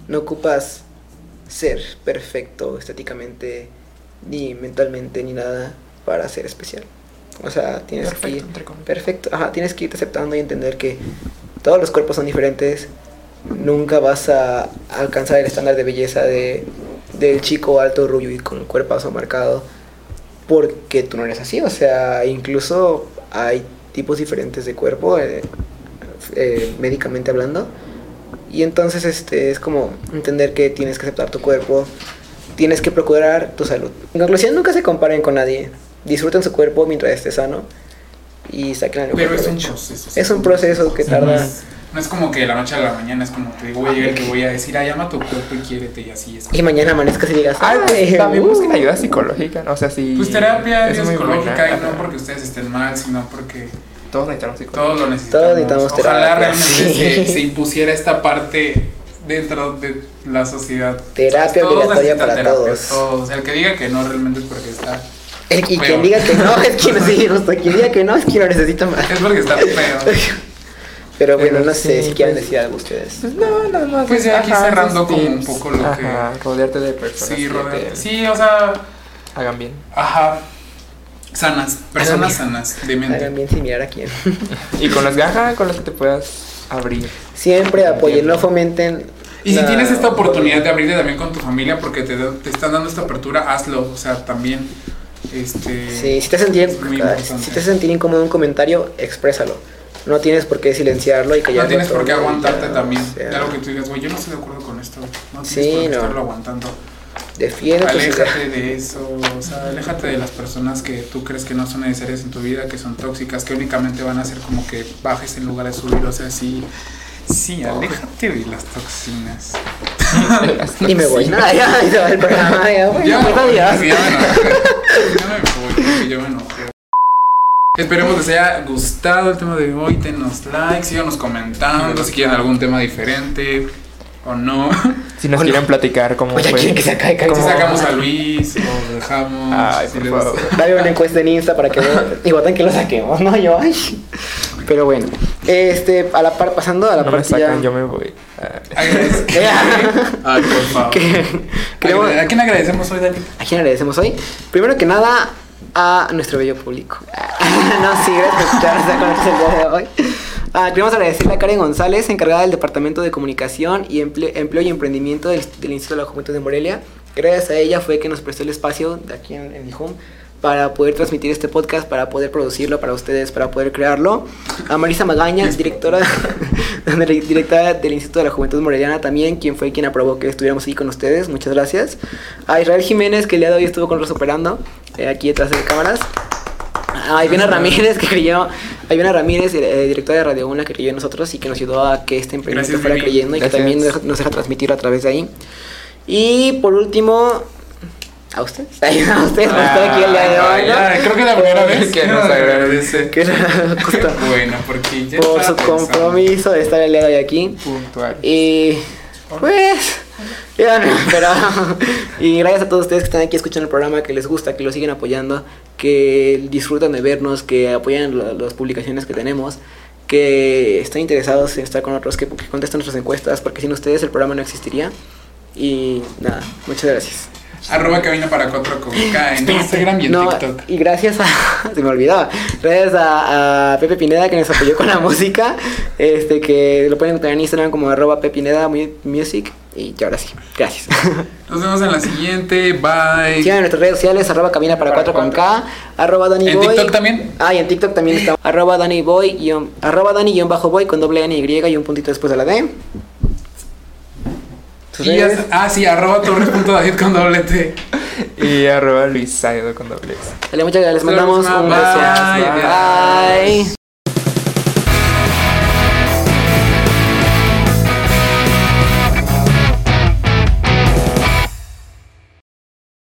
[SPEAKER 4] no ocupas ser perfecto estéticamente, ni mentalmente, ni nada para ser especial. O sea, tienes que
[SPEAKER 2] Perfecto,
[SPEAKER 4] ir...
[SPEAKER 2] entre comillas.
[SPEAKER 4] Perfecto, ajá, tienes que irte aceptando y entender que todos los cuerpos son diferentes. Nunca vas a alcanzar el estándar de belleza de, del chico alto, rubio y con cuerpazo marcado. Porque tú no eres así. O sea, incluso hay tipos diferentes de cuerpo, eh, eh, médicamente hablando. Y entonces este es como entender que tienes que aceptar tu cuerpo, tienes que procurar tu salud. En conclusión, nunca se comparen con nadie. Disfruten su cuerpo mientras esté sano y saquen el mejor
[SPEAKER 3] Pero es un proceso.
[SPEAKER 4] Es un proceso que
[SPEAKER 3] Sí, no
[SPEAKER 4] tarda.
[SPEAKER 3] es, no es como que de la noche a la mañana es como te digo, voy a llegar y te voy a decir, ay, ama tu cuerpo y quiérete y así es.
[SPEAKER 4] Y mañana amanezcas y digas,
[SPEAKER 2] Ay, pues,
[SPEAKER 4] "Ay,
[SPEAKER 2] también
[SPEAKER 4] uh".
[SPEAKER 2] busquen ayuda psicológica, ¿no? O sea, sí.
[SPEAKER 3] Pues terapia
[SPEAKER 2] es
[SPEAKER 3] psicológica
[SPEAKER 2] buena,
[SPEAKER 3] y no porque ustedes estén mal, sino porque
[SPEAKER 2] Todos necesitamos psicología.
[SPEAKER 3] todos lo necesitamos.
[SPEAKER 4] Todos necesitamos
[SPEAKER 3] Ojalá
[SPEAKER 4] terapia,
[SPEAKER 3] realmente
[SPEAKER 4] sí.
[SPEAKER 3] se, se impusiera esta parte dentro de la sociedad.
[SPEAKER 4] Terapia
[SPEAKER 3] Todos
[SPEAKER 4] obligatoria
[SPEAKER 3] necesitan
[SPEAKER 4] para
[SPEAKER 3] terapia,
[SPEAKER 4] todos.
[SPEAKER 3] El que diga que no realmente es porque está.
[SPEAKER 4] El- y
[SPEAKER 3] Peor. (laughs)
[SPEAKER 4] quien diga que no es quien sí, justo, quien diga que no es quien lo necesita más.
[SPEAKER 3] Es porque está feo. (laughs)
[SPEAKER 4] Pero bueno,
[SPEAKER 2] Pero
[SPEAKER 4] no sé si quieren
[SPEAKER 2] pues-
[SPEAKER 4] decir algo ustedes.
[SPEAKER 2] Pues no, nada más.
[SPEAKER 3] Pues ya aquí
[SPEAKER 2] ajá,
[SPEAKER 3] cerrando como un poco lo que-
[SPEAKER 2] Ajá, rodearte de personas
[SPEAKER 3] Sí,
[SPEAKER 2] que
[SPEAKER 3] rodearte.
[SPEAKER 2] te
[SPEAKER 3] Sí, o sea,
[SPEAKER 2] hagan bien.
[SPEAKER 3] ajá. Sanas, personas sanas, de
[SPEAKER 4] Hagan bien sin mirar a quién.
[SPEAKER 2] Y con las gajas con las que te puedas abrir.
[SPEAKER 4] Siempre apoyen, no fomenten.
[SPEAKER 3] Y si tienes esta oportunidad de abrirte también con tu familia porque te, te están dando esta apertura, hazlo. O sea, también. Este.
[SPEAKER 4] Sí, si te
[SPEAKER 3] importante.
[SPEAKER 4] si te sentir incómodo un comentario, exprésalo. No tienes por qué silenciarlo y callarlo.
[SPEAKER 3] No tienes por qué aguantarte
[SPEAKER 4] ya,
[SPEAKER 3] también.
[SPEAKER 4] o sea,
[SPEAKER 3] algo que tú digas, güey, yo no estoy de acuerdo con esto. No tienes
[SPEAKER 4] Sí,
[SPEAKER 3] por qué
[SPEAKER 4] no.
[SPEAKER 3] estarlo aguantando.
[SPEAKER 4] Defiende.
[SPEAKER 3] Aléjate de eso. O sea, aléjate de las personas que tú crees que no son necesarias en tu vida, que son tóxicas, que únicamente van a hacer como que bajes en lugar de subir. O sea, sí. Sí, aléjate de las toxinas. (laughs)
[SPEAKER 4] Y me voy. Nada, ya, ya el programa. Ya, bueno,
[SPEAKER 3] Ya, me voy,
[SPEAKER 4] adiós.
[SPEAKER 3] ya me enojé. Ya me voy, porque ya me enojé. Esperemos les haya gustado el tema de hoy. Denos like, síganos comentando si quieren algún tema diferente. o no.
[SPEAKER 2] Si nos quieren platicar cómo
[SPEAKER 4] ya
[SPEAKER 2] fue.
[SPEAKER 4] quieren que se acabe,
[SPEAKER 3] Si
[SPEAKER 2] ¿Cómo?
[SPEAKER 3] sacamos a Luis o dejamos.
[SPEAKER 2] Ay,
[SPEAKER 3] si
[SPEAKER 2] por
[SPEAKER 3] le
[SPEAKER 2] favor.
[SPEAKER 4] Dale una encuesta en Insta para que y voten que lo saquemos, ¿no? Yo, ay. Pero bueno, este, a la par, pasando a la
[SPEAKER 2] No me
[SPEAKER 4] parte ya-
[SPEAKER 2] yo me voy.
[SPEAKER 3] Ay, (laughs) por favor.
[SPEAKER 4] que-
[SPEAKER 3] ¿A quién agradecemos hoy, David?
[SPEAKER 4] ¿A quién agradecemos hoy? Primero que nada, a nuestro bello público. (laughs) no, sí, gracias por escucharnos con nosotros el día de hoy. Ah, queremos agradecerle a Karen González, encargada del Departamento de Comunicación y Emple- Empleo y Emprendimiento del, del Instituto de la Juventud de Morelia. Gracias a ella fue que nos prestó el espacio de aquí en, en Home para poder transmitir este podcast, para poder producirlo para ustedes, para poder crearlo. A Marisa Magaña, directora, (laughs) directora del Instituto de la Juventud Moreliana también, quien fue quien aprobó que estuviéramos ahí con ustedes. Muchas gracias. A Israel Jiménez, que el día de hoy estuvo con nosotros operando, eh, aquí detrás de cámaras. A Ivana Ramírez, que creyó, a Ivana Ramírez, eh, directora de Radio Una, que creyó en nosotros y que nos ayudó a que este emprendimiento
[SPEAKER 3] Gracias,
[SPEAKER 4] fuera creyendo y que
[SPEAKER 2] Gracias.
[SPEAKER 4] también nos deja- nos deja transmitir a través de ahí. Y por último, a ustedes, (laughs) a ustedes por estar aquí el día de hoy. ¿no?
[SPEAKER 3] Ya, creo que la primera vez
[SPEAKER 2] Que nos agradece.
[SPEAKER 4] Que justo (laughs)
[SPEAKER 3] Bueno, porque ya
[SPEAKER 4] por su
[SPEAKER 3] pensando.
[SPEAKER 4] compromiso de estar el día de hoy aquí.
[SPEAKER 2] Puntual.
[SPEAKER 4] Y pues, ya no, pero. (laughs) Y gracias a todos ustedes que están aquí escuchando el programa, que les gusta, que lo siguen apoyando, que disfrutan de vernos, que apoyan la- las publicaciones que tenemos, que están interesados en estar con otros, que, que contestan nuestras encuestas, porque sin ustedes el programa no existiría. Y nada, muchas gracias.
[SPEAKER 3] Arroba cabina para cuatro con K en Instagram y en
[SPEAKER 4] No,
[SPEAKER 3] TikTok.
[SPEAKER 4] Y gracias a. (laughs) se me olvidaba. Gracias a, a Pepe Pineda que nos apoyó con la (laughs) música. Este que lo pueden encontrar en Instagram como arroba Pepineda Mu- Music. Y ya ahora sí. Gracias. (laughs)
[SPEAKER 3] Nos vemos en la siguiente. Bye.
[SPEAKER 4] Sigan en nuestras redes sociales, arroba cabina para
[SPEAKER 3] Para
[SPEAKER 4] 4 con. K, arroba Danny
[SPEAKER 3] ¿En
[SPEAKER 4] Boy.
[SPEAKER 3] TikTok también?
[SPEAKER 4] Ah, y en TikTok también está arroba Danny Boy, guión- arroba Danny guion bajo boy con doble N y y un puntito después de la D.
[SPEAKER 3] Ah, sí, arroba torres.david con doble T. (laughs)
[SPEAKER 2] Y arroba Luis Saido con doble S.
[SPEAKER 4] Dale, muchas gracias. Les mandamos un beso.
[SPEAKER 3] Bye.
[SPEAKER 4] Bye.